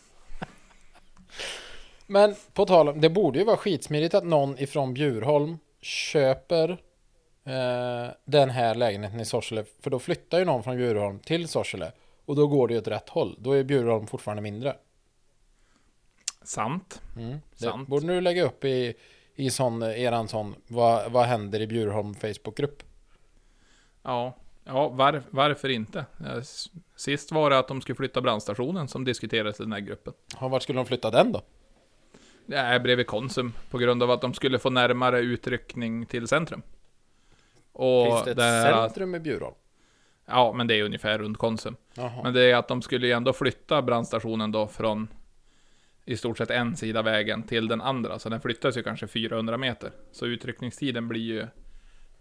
Men på tal om, det borde ju vara skitsmidigt att någon ifrån Bjurholm köper eh, den här lägenheten i Sorsele. För då flyttar ju någon från Bjurholm till Sorsele. Och då går det ju åt rätt håll. Då är Bjurholm fortfarande mindre. Sant. Mm. Det Sant. borde du lägga upp i, i sån, eran sån, vad, vad händer i Bjurholm Facebookgrupp? Ja, ja var, varför inte? Eh, Sist var det att de skulle flytta brandstationen som diskuterades i den här gruppen. Ja, vart skulle de flytta den då? Det är bredvid Konsum på grund av att de skulle få närmare utryckning till centrum. Och Finns det ett här- centrum i Bjurholm? Ja, men det är ungefär runt Konsum. Jaha. Men det är att de skulle ju ändå flytta brandstationen då från i stort sett en sida vägen till den andra. Så den flyttas ju kanske 400 meter. Så utryckningstiden blir ju,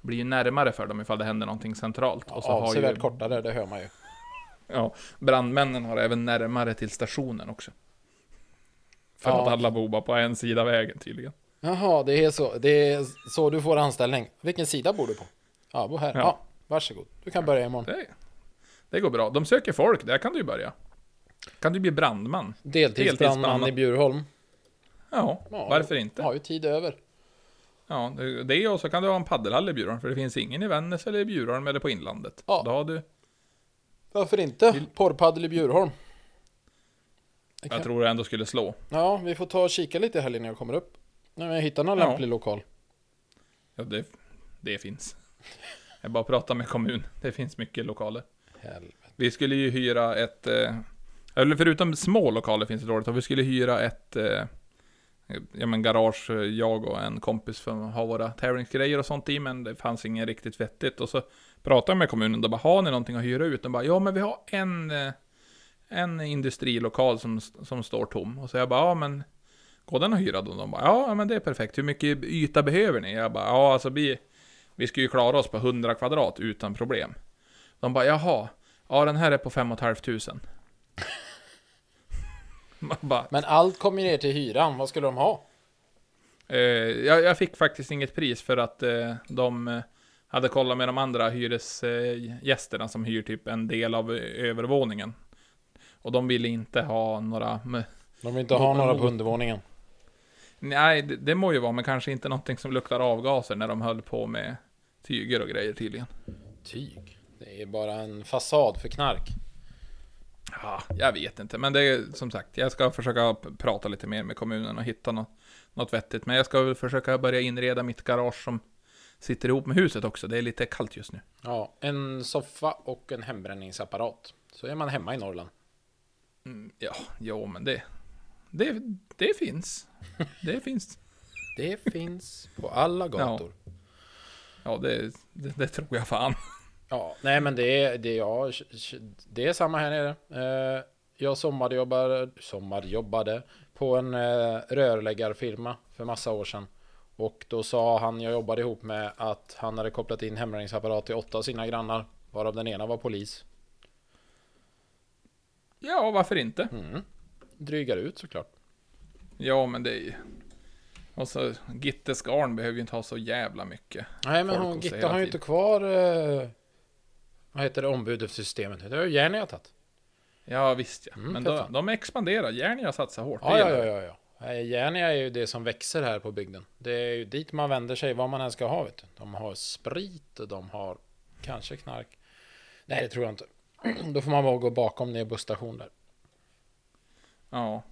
blir ju närmare för dem ifall det händer någonting centralt. Och så har Avsevärt ju, kortare, det hör man ju. ja, brandmännen har även närmare till stationen också. För Ja. att alla bor bara på en sida vägen tydligen. Jaha, det är så. Det är så du får anställning. Vilken sida bor du på? Ja, bor här. Ja. Ja. varsågod. Du kan börja imorgon. Det, det går bra. De söker folk, där kan du ju börja. Kan du bli brandman? Deltidsbrandman Deltidsbrandman. i Bjurholm. Ja, Ja, varför inte? Har ju tid över. Ja, det- och så kan du ha en paddelhall i Bjurholm, för det finns ingen i Vännäs eller i Bjurholm eller på inlandet. Ja. Då har du, Varför inte? Vill- Porrpaddel i Bjurholm. Det kan- jag tror det ändå skulle slå. Ja, vi får ta och kika lite här när jag kommer upp. När jag hittar någon Ja. lämplig lokal. Ja, det, det finns. Jag bara pratar med kommun. Det finns mycket lokaler. Helvete. Vi skulle ju hyra ett, eh, eller förutom små lokaler finns det dåligt, och vi skulle hyra ett, eh, ja men garage, eh, jag och en kompis för att ha våra tävlingsgrejer och sånt i, men det fanns inget riktigt vettigt. Och så pratade jag med kommunen, då bara, har ni någonting att hyra ut? De bara, ja men vi har en, eh, en industrilokal som, som står tom. Och så jag bara, ja men, går den att hyra då? De bara, ja men det är perfekt. Hur mycket yta behöver ni? Jag bara, ja alltså vi, vi ska ju klara oss på 100 kvadrat utan problem. De bara, jaha, ja den här är på 5 500. Bara, Men allt kommer ner till hyran. Vad skulle de ha? eh, jag, jag fick faktiskt inget pris för att eh, de eh, hade kollat med de andra hyresgästerna som hyr typ en del av eh, övervåningen. Och de ville inte ha några... De vill inte ha några på undervåningen. Nej, det, det må ju vara, men kanske inte någonting som luktar avgaser när de höll på med tyger och grejer tydligen. Tyg. Det är bara en fasad för knark. Ja, jag vet inte, men det är som sagt, jag ska försöka prata lite mer med kommunen och hitta något, något vettigt. Men jag ska väl försöka börja inreda mitt garage som sitter ihop med huset också. Det är lite kallt just nu. Ja, en soffa och en hembränningsapparat. Så är man hemma i Norrland. Mm, ja, jo, men det, det, det finns. Det finns. Det finns på alla gator. Ja, Ja, det, det, det tror jag fan. nej men det är, det, ja, det är samma här nere. Eh, Jag sommarjobbade, sommarjobbade på en eh, rörläggarfirma för massa år sedan. Och då sa han jag jobbade ihop med att han hade kopplat in hembränningsapparat till åtta av sina grannar. Varav den ena var polis. Ja, varför inte? Mm. Drygar ut såklart. Ja, men det är ju... Och så Gittes garn behöver ju inte ha så jävla mycket. Nej men hon, hela har ju inte kvar eh, Vad heter det ombudsystemet? Det har ju Järnia tagit. Ja, visst ja. Mm, men de, de expanderar. Järnia satsar hårt. Ja, ja, ja, ja, ja. Järnia är ju det som växer här på bygden. Det är ju dit man vänder sig vad man än ska ha vet du. De har sprit och de har kanske knark. Nej det tror jag inte. Då får man bara gå bakom ner busstation där. Ja.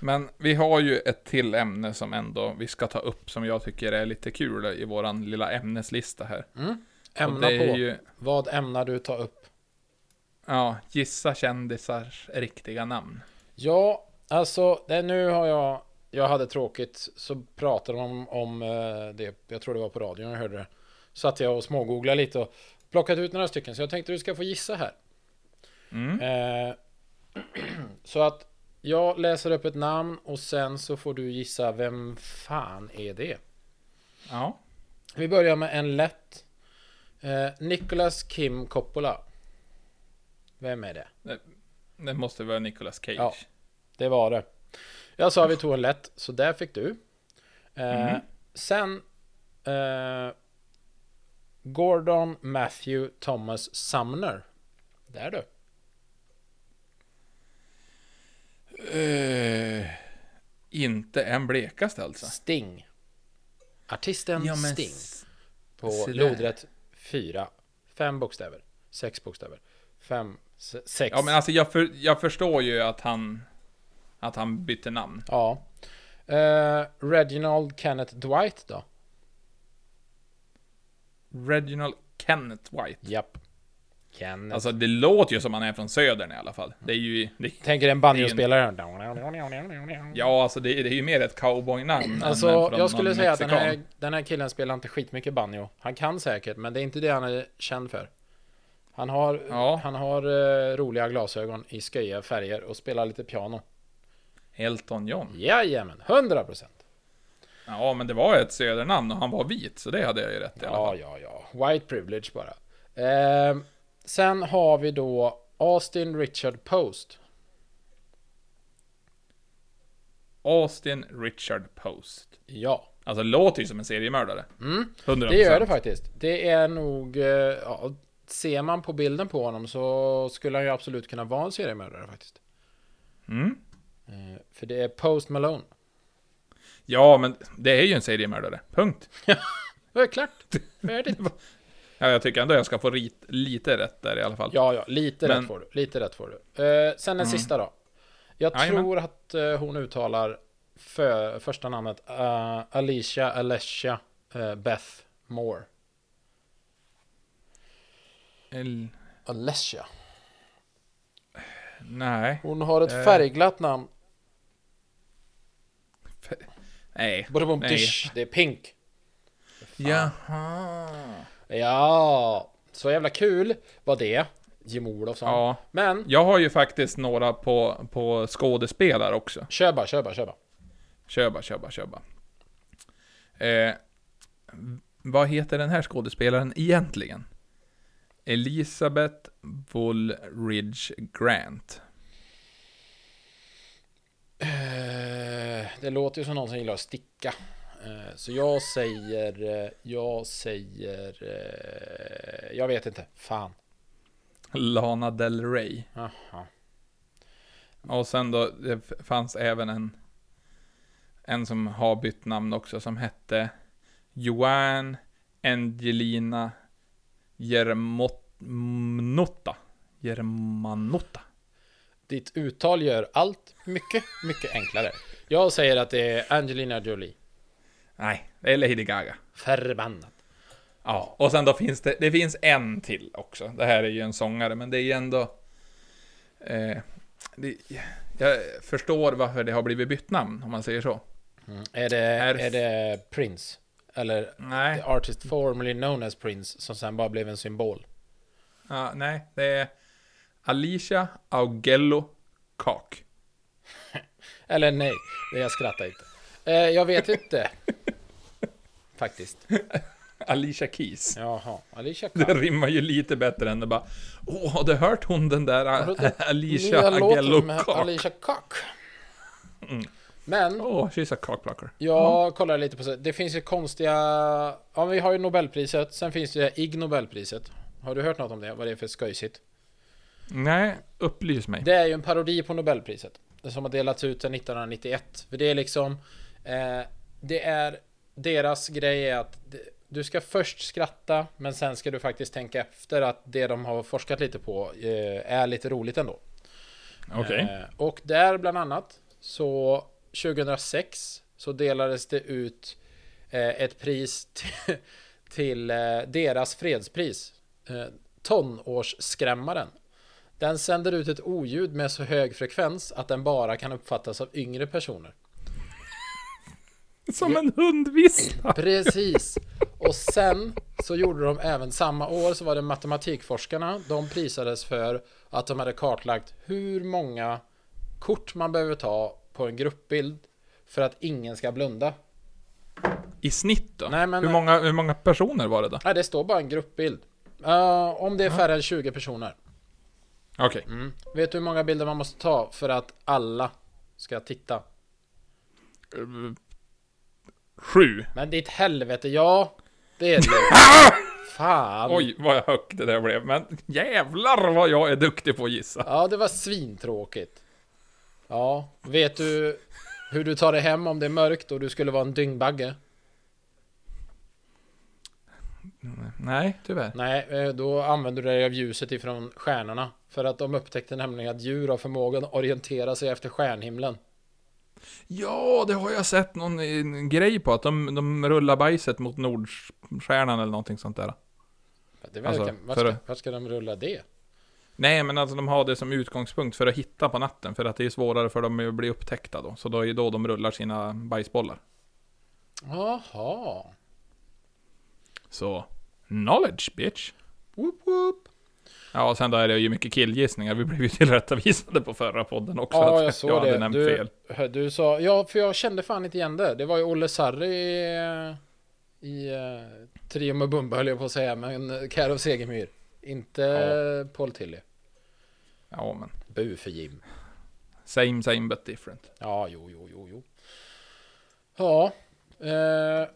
Men vi har ju ett till ämne som ändå vi ska ta upp som jag tycker är lite kul i våran lilla ämneslista här. Och Ämna på. ju, Vad ämnar du ta upp? ja, gissa kändisars riktiga namn. Ja, alltså det, nu har jag Jag hade tråkigt så pratade de om, om eh, det Jag tror det var på radion jag hörde det Satt jag och smågooglade lite och plockat ut några stycken så jag tänkte du ska få gissa här Mm. eh, Så att jag läser upp ett namn och sen så får du gissa vem fan är det? Ja. Vi börjar med en lätt eh, Nicholas Kim Coppola Vem är det? Det måste vara Nicolas Cage. Ja. Det var det. Jag sa vi tog en lätt, så där fick du. Eh, Mhm. Sen eh, Gordon Matthew Thomas Sumner. Där du. Eh, inte en blekast alltså. Sting. Artisten Ja, Sting. På lodrätt 4. Fem bokstäver. Sex bokstäver. Fem, se- sex. Ja men alltså jag, för, jag förstår ju att han... Att han bytte namn. Ja. Eh, Reginald Kenneth Dwight då? Reginald Kenneth White. Japp. Kenneth. Alltså det låter ju som han är från södern i alla fall. Det är ju... Det, Tänker en banjospelare. ja alltså det, det är ju mer ett cowboynamn Alltså, från jag skulle säga att den mexikan. här, den här killen spelar inte skitmycket banjo. Han kan säkert, men det är inte det han är känd för. Han har, Ja. han har eh, roliga glasögon i sköja färger och spelar lite piano. Elton John. Jajamän, 100 procent. Ja men det var ett södernamn och han var vit, så det hade jag ju rätt i alla Ja, fall. ja, ja. White privilege bara. Eh, sen har vi då Austin Richard Post. Austin Richard Post. Ja, Alltså låter ju som en seriemördare. Mm, 100%. det gör det faktiskt. Det är nog... eh, Ja, ser man på bilden på honom så skulle han ju absolut kunna vara en seriemördare faktiskt. Mm. Eh, För det är Post Malone. Ja, men det är ju en seriemördare. Punkt. Det är klart. Färdigt. Ja, jag tycker ändå jag ska få rit, lite rätt där i alla fall. Ja, ja, lite Men- rätt får du. Lite rätt får du. Eh, sen den Mm. sista då. Jag Jajamän. tror att eh, hon uttalar för, första namnet uh, Alicia Alessia eh, Beth Moore. El... Alessia. Nej. Hon har ett Eh. färgglatt namn. Nej. Nej. dish, det är pink. Jaha. Ja, så jävla kul var det. Jim Olofsson. Ja. Men, Jag har ju faktiskt några på, på skådespelare också. kör bara, kör bara, kör bara. Kör bara, kör bara, kör bara. Eh, vad heter den här skådespelaren egentligen? Elisabeth Woolridge Grant. Eh, det låter ju som någon som gillar att sticka. Eh, så jag säger, eh, jag säger, eh, jag vet inte. Fan. Lana Del Rey. Jaha. Och sen då, det fanns även en en som har bytt namn också som hette Joanne Angelina Jermanotta. Jermanotta. Ditt uttal gör allt mycket, mycket enklare. Jag säger att det är Angelina Jolie. Nej, det är Lady Gaga. Förbannat. Ja, och sen då finns det, det finns en till också. Det här är ju en sångare, men det är ju ändå... Eh, det, jag förstår varför det har blivit bytt namn, om man säger så. Mm. Är, det, Är- är det Prince? Eller the Nej, artist formerly known as Prince som sen bara blev en symbol? ja, nej, det är Alicia Augello Kak. Eller nej, jag skrattar inte. Eh, jag vet inte. Faktiskt. Alicia Keys. Jaha, Alicia Det Khan. rimmar ju lite bättre än det bara Åh, har du hört hon den där Alicia? Mm. Alicia Cock. Men Åh, she's a cockblocker. jag kollar lite på så. Det finns ju konstiga... Ja, vi har ju Nobelpriset. Sen finns det Ig Nobelpriset. Har du hört något om det? Vad det är för skojsigt? Nej, upplys mig. Det är ju en parodi på Nobelpriset. Det som har delats ut sedan 1991. För det är liksom... Eh, det är... Deras grej är att du ska först skratta, men sen ska du faktiskt tänka efter att det de har forskat lite på eh, är lite roligt ändå. Okej. Eh, och där bland annat så 2006 så delades det ut eh, ett pris till, till deras fredspris. Eh, tonårsskrämmaren. Den sänder ut ett oljud med så hög frekvens att den bara kan uppfattas av yngre personer. Som en hundvissla. Precis. Och sen så gjorde de även samma år så var det matematikforskarna. De prisades för att de hade kartlagt hur många kort man behöver ta på en gruppbild för att ingen ska blunda. I snitt då? Nej, men- hur, många, hur många personer var det då? Nej, det står bara en gruppbild. Uh, om det är färre än 20 personer. Okej. Mm. Vet du hur många bilder man måste ta för att alla ska titta? Sju. Men ditt helvete, ja. Det är det. Fan. Oj, vad högt det där blev. Men jävlar vad jag är duktig på att gissa. Ja, det var svintråkigt. Ja, vet du hur du tar dig hem om det är mörkt och du skulle vara en dyngbagge? Nej, tyvärr. Nej, eh, då använder du dig av ljuset ifrån stjärnorna. För att de upptäckte nämligen att djur har förmågan att orientera sig efter stjärnhimlen. Ja, det har jag sett någon eh, grej på. Att de, de rullar bajset mot Nordstjärnan eller någonting sånt där. Det verkar, Alltså, vart, ska, vart ska de rulla det? Nej, men alltså de har det som utgångspunkt för att hitta på natten. För att det är svårare för dem att bli upptäckta då. Så då är det då de rullar sina bajsbollar. Jaha. Så, knowledge bitch. Whoop, whoop. Ja, och sen då är det ju mycket killgissningar. Vi blev ju tillrättavisade på förra podden också. Ja, att jag såg hade det. nämnt Du, fel. du sa, ja, för jag kände fan inte igen det. Det var ju Olle Sarri i, i uh, Trio med Bumba höll jag på att säga, men Karo Segemyhr. Inte Ja. Paul Tilly. Ja, men Bu för Jim. same same but different. Ja, jo, jo, jo, jo. Ja. Eh,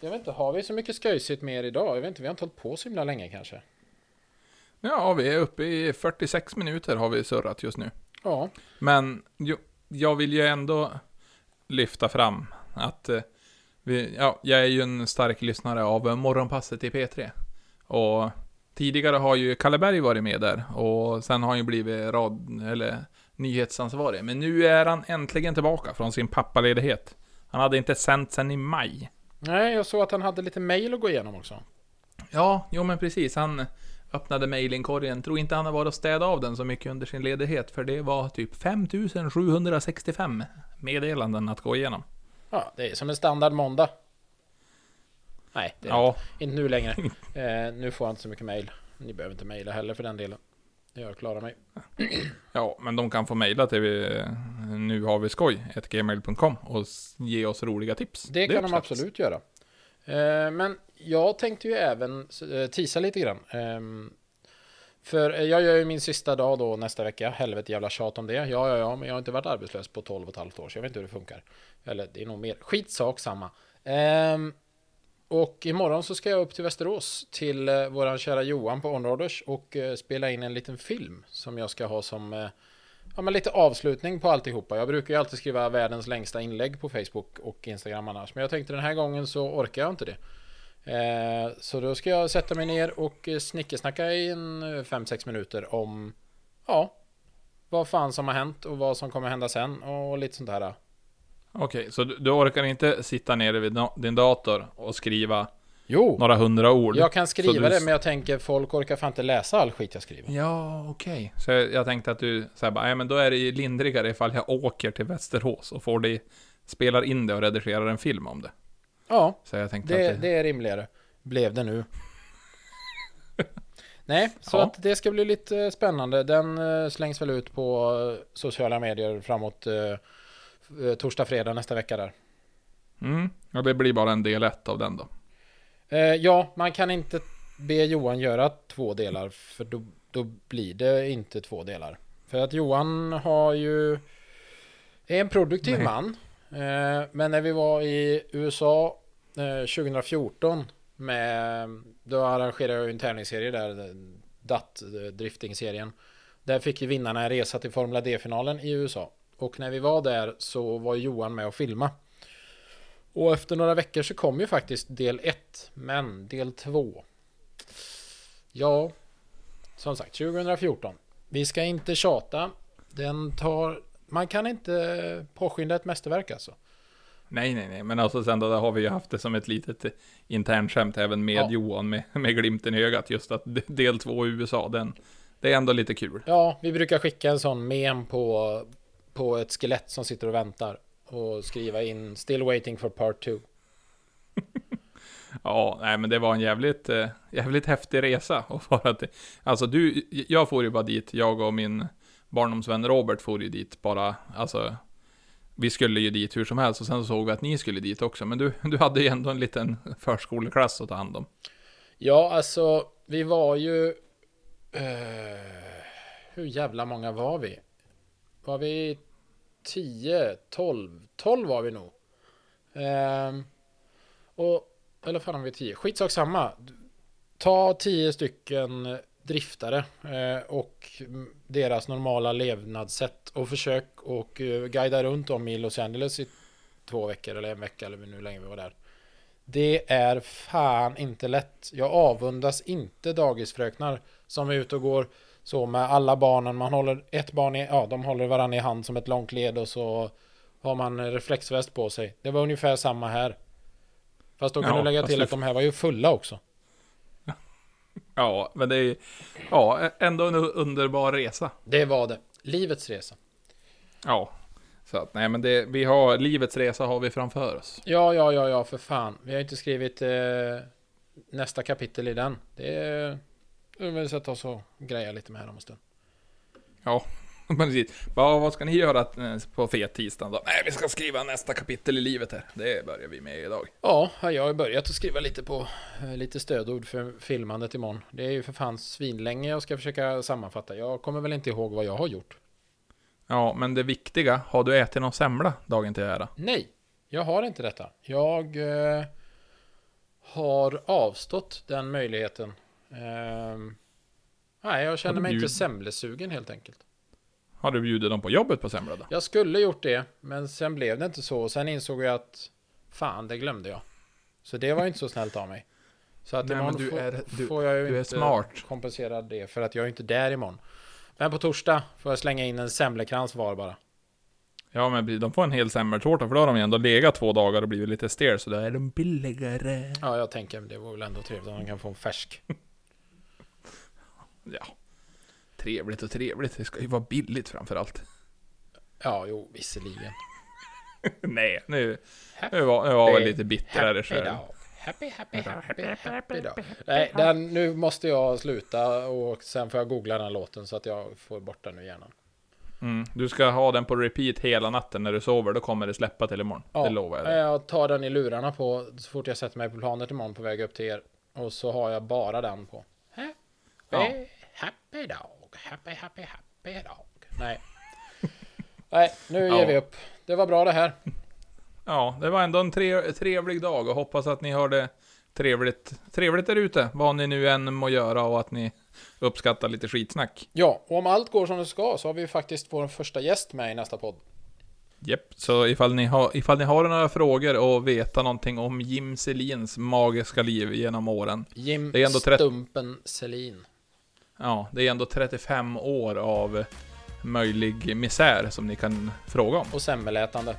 jag vet inte, har vi så mycket skojsigt mer idag? Jag vet inte, vi har inte hållit på så himla länge kanske. Ja, vi är uppe i 46 minuter har vi surrat just nu. Ja. Men jo, jag vill ju ändå lyfta fram att eh, vi, ja, jag är ju en stark lyssnare av Morgonpasset i P3. Och tidigare har ju Kalle Berg varit med där och sen har han ju blivit rad, eller nyhetsansvarig. Men nu är han äntligen tillbaka från sin pappaledighet. Han hade inte sänt sen i maj. Nej, jag såg att han hade lite mail att gå igenom också. Ja, jo men precis. Han öppnade mailinkorgen. Tror inte han har varit och städat av den så mycket under sin ledighet. För det var typ 5765 meddelanden att gå igenom. Ja, det är som en standard måndag. Nej, det är Ja, inte nu längre. Eh, nu får jag inte så mycket mail. Ni behöver inte mejla heller för den delen. Jag klarar mig. ja, men de kan få mejla till eh, nu har vi skoj, gmail.com och ge oss roliga tips. Det kan de absolut göra. Eh, men jag tänkte ju även eh, tisa lite grann. Ehm, för eh, jag gör ju min sista dag då nästa vecka. Helvete jävla tjat om det. Ja, ja, ja, men jag har inte varit arbetslös på 12 och ett halvt år, så jag vet inte hur det funkar. Eller det är nog mer. Skitsak samma. Ehm, och imorgon så ska jag upp till Västerås till eh, våran kära Johan på Onroaders och spela in en liten film som jag ska ha som ja, men lite avslutning på alltihopa. Jag brukar ju alltid skriva världens längsta inlägg på Facebook och Instagram annars. Men jag tänkte den här gången så orkar jag inte det. Eh, så då ska jag sätta mig ner och eh, snickesnacka i en 5-6 minuter om ja, vad fan som har hänt och vad som kommer hända sen och lite sånt där. Okej, så du, du orkar inte sitta nere vid da- din dator och skriva Jo, några hundra ord? jag kan skriva du det men jag tänker folk orkar fan inte läsa all skit jag skriver. Ja, okej. Så jag, jag tänkte att du säger bara, nej men då är det ju lindrigare ifall jag åker till Västerås och får det, spelar in det och redigerar en film om det. Ja, Så jag tänkte det, att det, det är rimligare. Blev det nu. Nej, så Ja. att det ska bli lite spännande. Den eh, slängs väl ut på eh, sociala medier framåt eh, eh, torsdag, fredag nästa vecka där. Mm, och det blir bara en del ett av den då. Eh, ja, man kan inte be Johan göra två delar för då, då blir det inte två delar. För att Johan har ju är en produktiv Nej. man. Eh, men när vi var i USA 2014 eh, med då arrangerade jag ju en tävlingsserie där DAT eh, drifting-serien. Där fick ju vinnarna en resa till Formula D-finalen i USA. Och när vi var där så var Johan med och filma. Och efter några veckor så kom ju faktiskt del 1, men del 2. Ja, som sagt 2014. Vi ska inte tjata. Den tar... Man kan inte påskynda ett mästerverk alltså. Nej, nej, nej, men alltså sen då där har vi ju haft det som ett litet internskämt även med Ja. Johan med, med glimten i ögat. Just att del två i USA, den, det är ändå lite kul. Ja, vi brukar skicka en sån mem på, på ett skelett som sitter och väntar. Och skriva in still waiting for part 2. Ja, nej men det var en jävligt, eh, jävligt häftig resa. Och bara till, alltså du, jag får ju bara dit, jag och min barndomsvän Robert for ju dit bara, alltså vi skulle ju dit hur som helst och sen så såg vi att ni skulle dit också. Men du, du hade ju ändå en liten förskoleklass att ta hand om. Ja, alltså vi var ju... Eh, hur jävla många var vi? Var vi 10, 12? 12 var vi nog. Eh, och, eller fan om vi är 10. Skitsak samma. ta 10 stycken driftare eh, och deras normala levnadssätt och försök och eh, guida runt om i Los Angeles i två veckor eller en vecka eller hur länge vi var där. Det är fan inte lätt. Jag avundas inte dagisfröknar som är ute och går så med alla barnen. Man håller ett barn i, ja, de håller varandra i hand som ett långt led och så har man reflexväst på sig. Det var ungefär samma här. Fast då kan Ja, du lägga till att de här var ju fulla också. Ja, men det är ja, ändå en underbar resa. Det var det. Livets resa. Ja. Så att, nej men det, vi har, livets resa har vi framför oss. Ja, ja, ja, ja, för fan. Vi har inte skrivit eh, nästa kapitel i den. Det är... Vi sätta oss och greja lite med här om en stund. Ja, precis. Vad, vad ska ni göra eh, på fet tisdag då? Nej, vi ska skriva nästa kapitel i livet här. Det börjar vi med idag. Ja, jag har börjat att skriva lite på eh, lite stödord för filmandet imorgon. Det är ju för fan svinlänge jag ska försöka sammanfatta. Jag kommer väl inte ihåg vad jag har gjort. Ja, men det viktiga, har du ätit någon semla dagen till ära? Nej, jag har inte detta. Jag eh, har avstått den möjligheten. Ehm, nej, jag känner du mig inte semlesugen helt enkelt. Har du bjudit dem på jobbet på semla då? Jag skulle gjort det, men sen blev det inte så. Och sen insåg jag att fan, det glömde jag. Så det var ju inte så snällt av mig. Så att Nej, imorgon du får, är- du- får jag ju du är inte smart. kompensera det för att jag är inte där imorgon. Men på torsdag får jag slänga in en semlekrans var bara. Ja, men de får en hel semmeltårta, för då har de ju ändå legat två dagar och blivit lite stel, så då är de billigare. Ja, jag tänker det vore väl ändå trevligt om man kan få en färsk. Ja. Trevligt och trevligt, det ska ju vara billigt framför allt. Ja, jo, visserligen. Nej, nu, nu var, nu var jag lite bittrare själv. dag. Happy, happy, happy, happy dag. Nej, den, nu måste jag sluta och sen får jag googla den låten så att jag får bort den ur hjärnan. Mm. Du ska ha den på repeat hela natten när du sover, då kommer det släppa till imorgon. Ja, det lovar jag dig. Jag tar den i lurarna på så fort jag sätter mig på planet imorgon på väg upp till er. Och så har jag bara den på. Happy, Ja. happy dog, happy, happy, happy dog. Nej. Nej, nu Ja. ger vi upp. Det var bra det här. Ja, det var ändå en tre, trevlig dag och hoppas att ni har det trevligt, trevligt där ute, vad ni nu än må göra och att ni uppskattar lite skitsnack. Ja, och om allt går som det ska så har vi faktiskt vår första gäst med i nästa podd. Japp, så ifall ni, har, ifall ni har några frågor och veta någonting om Jim Selins magiska liv genom åren. Jim Det är ändå Stumpen Selin. Ja, det är ändå 35 år av möjlig misär som ni kan fråga om. Och semmelätande.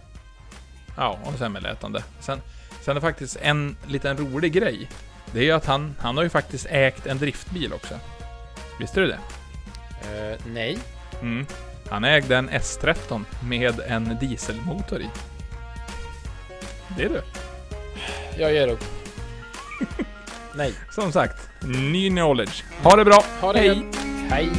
Ja, och semmelätande. Sen, sen är faktiskt en liten rolig grej. Det är ju att han, han har ju faktiskt ägt en driftbil också. Visste du det? Eh, nej. Mm. Han ägde en S13 med en dieselmotor i. Det är du. Jag ger upp. nej. Som sagt, ny knowledge. Ha det bra. Ha det Hej! Hej.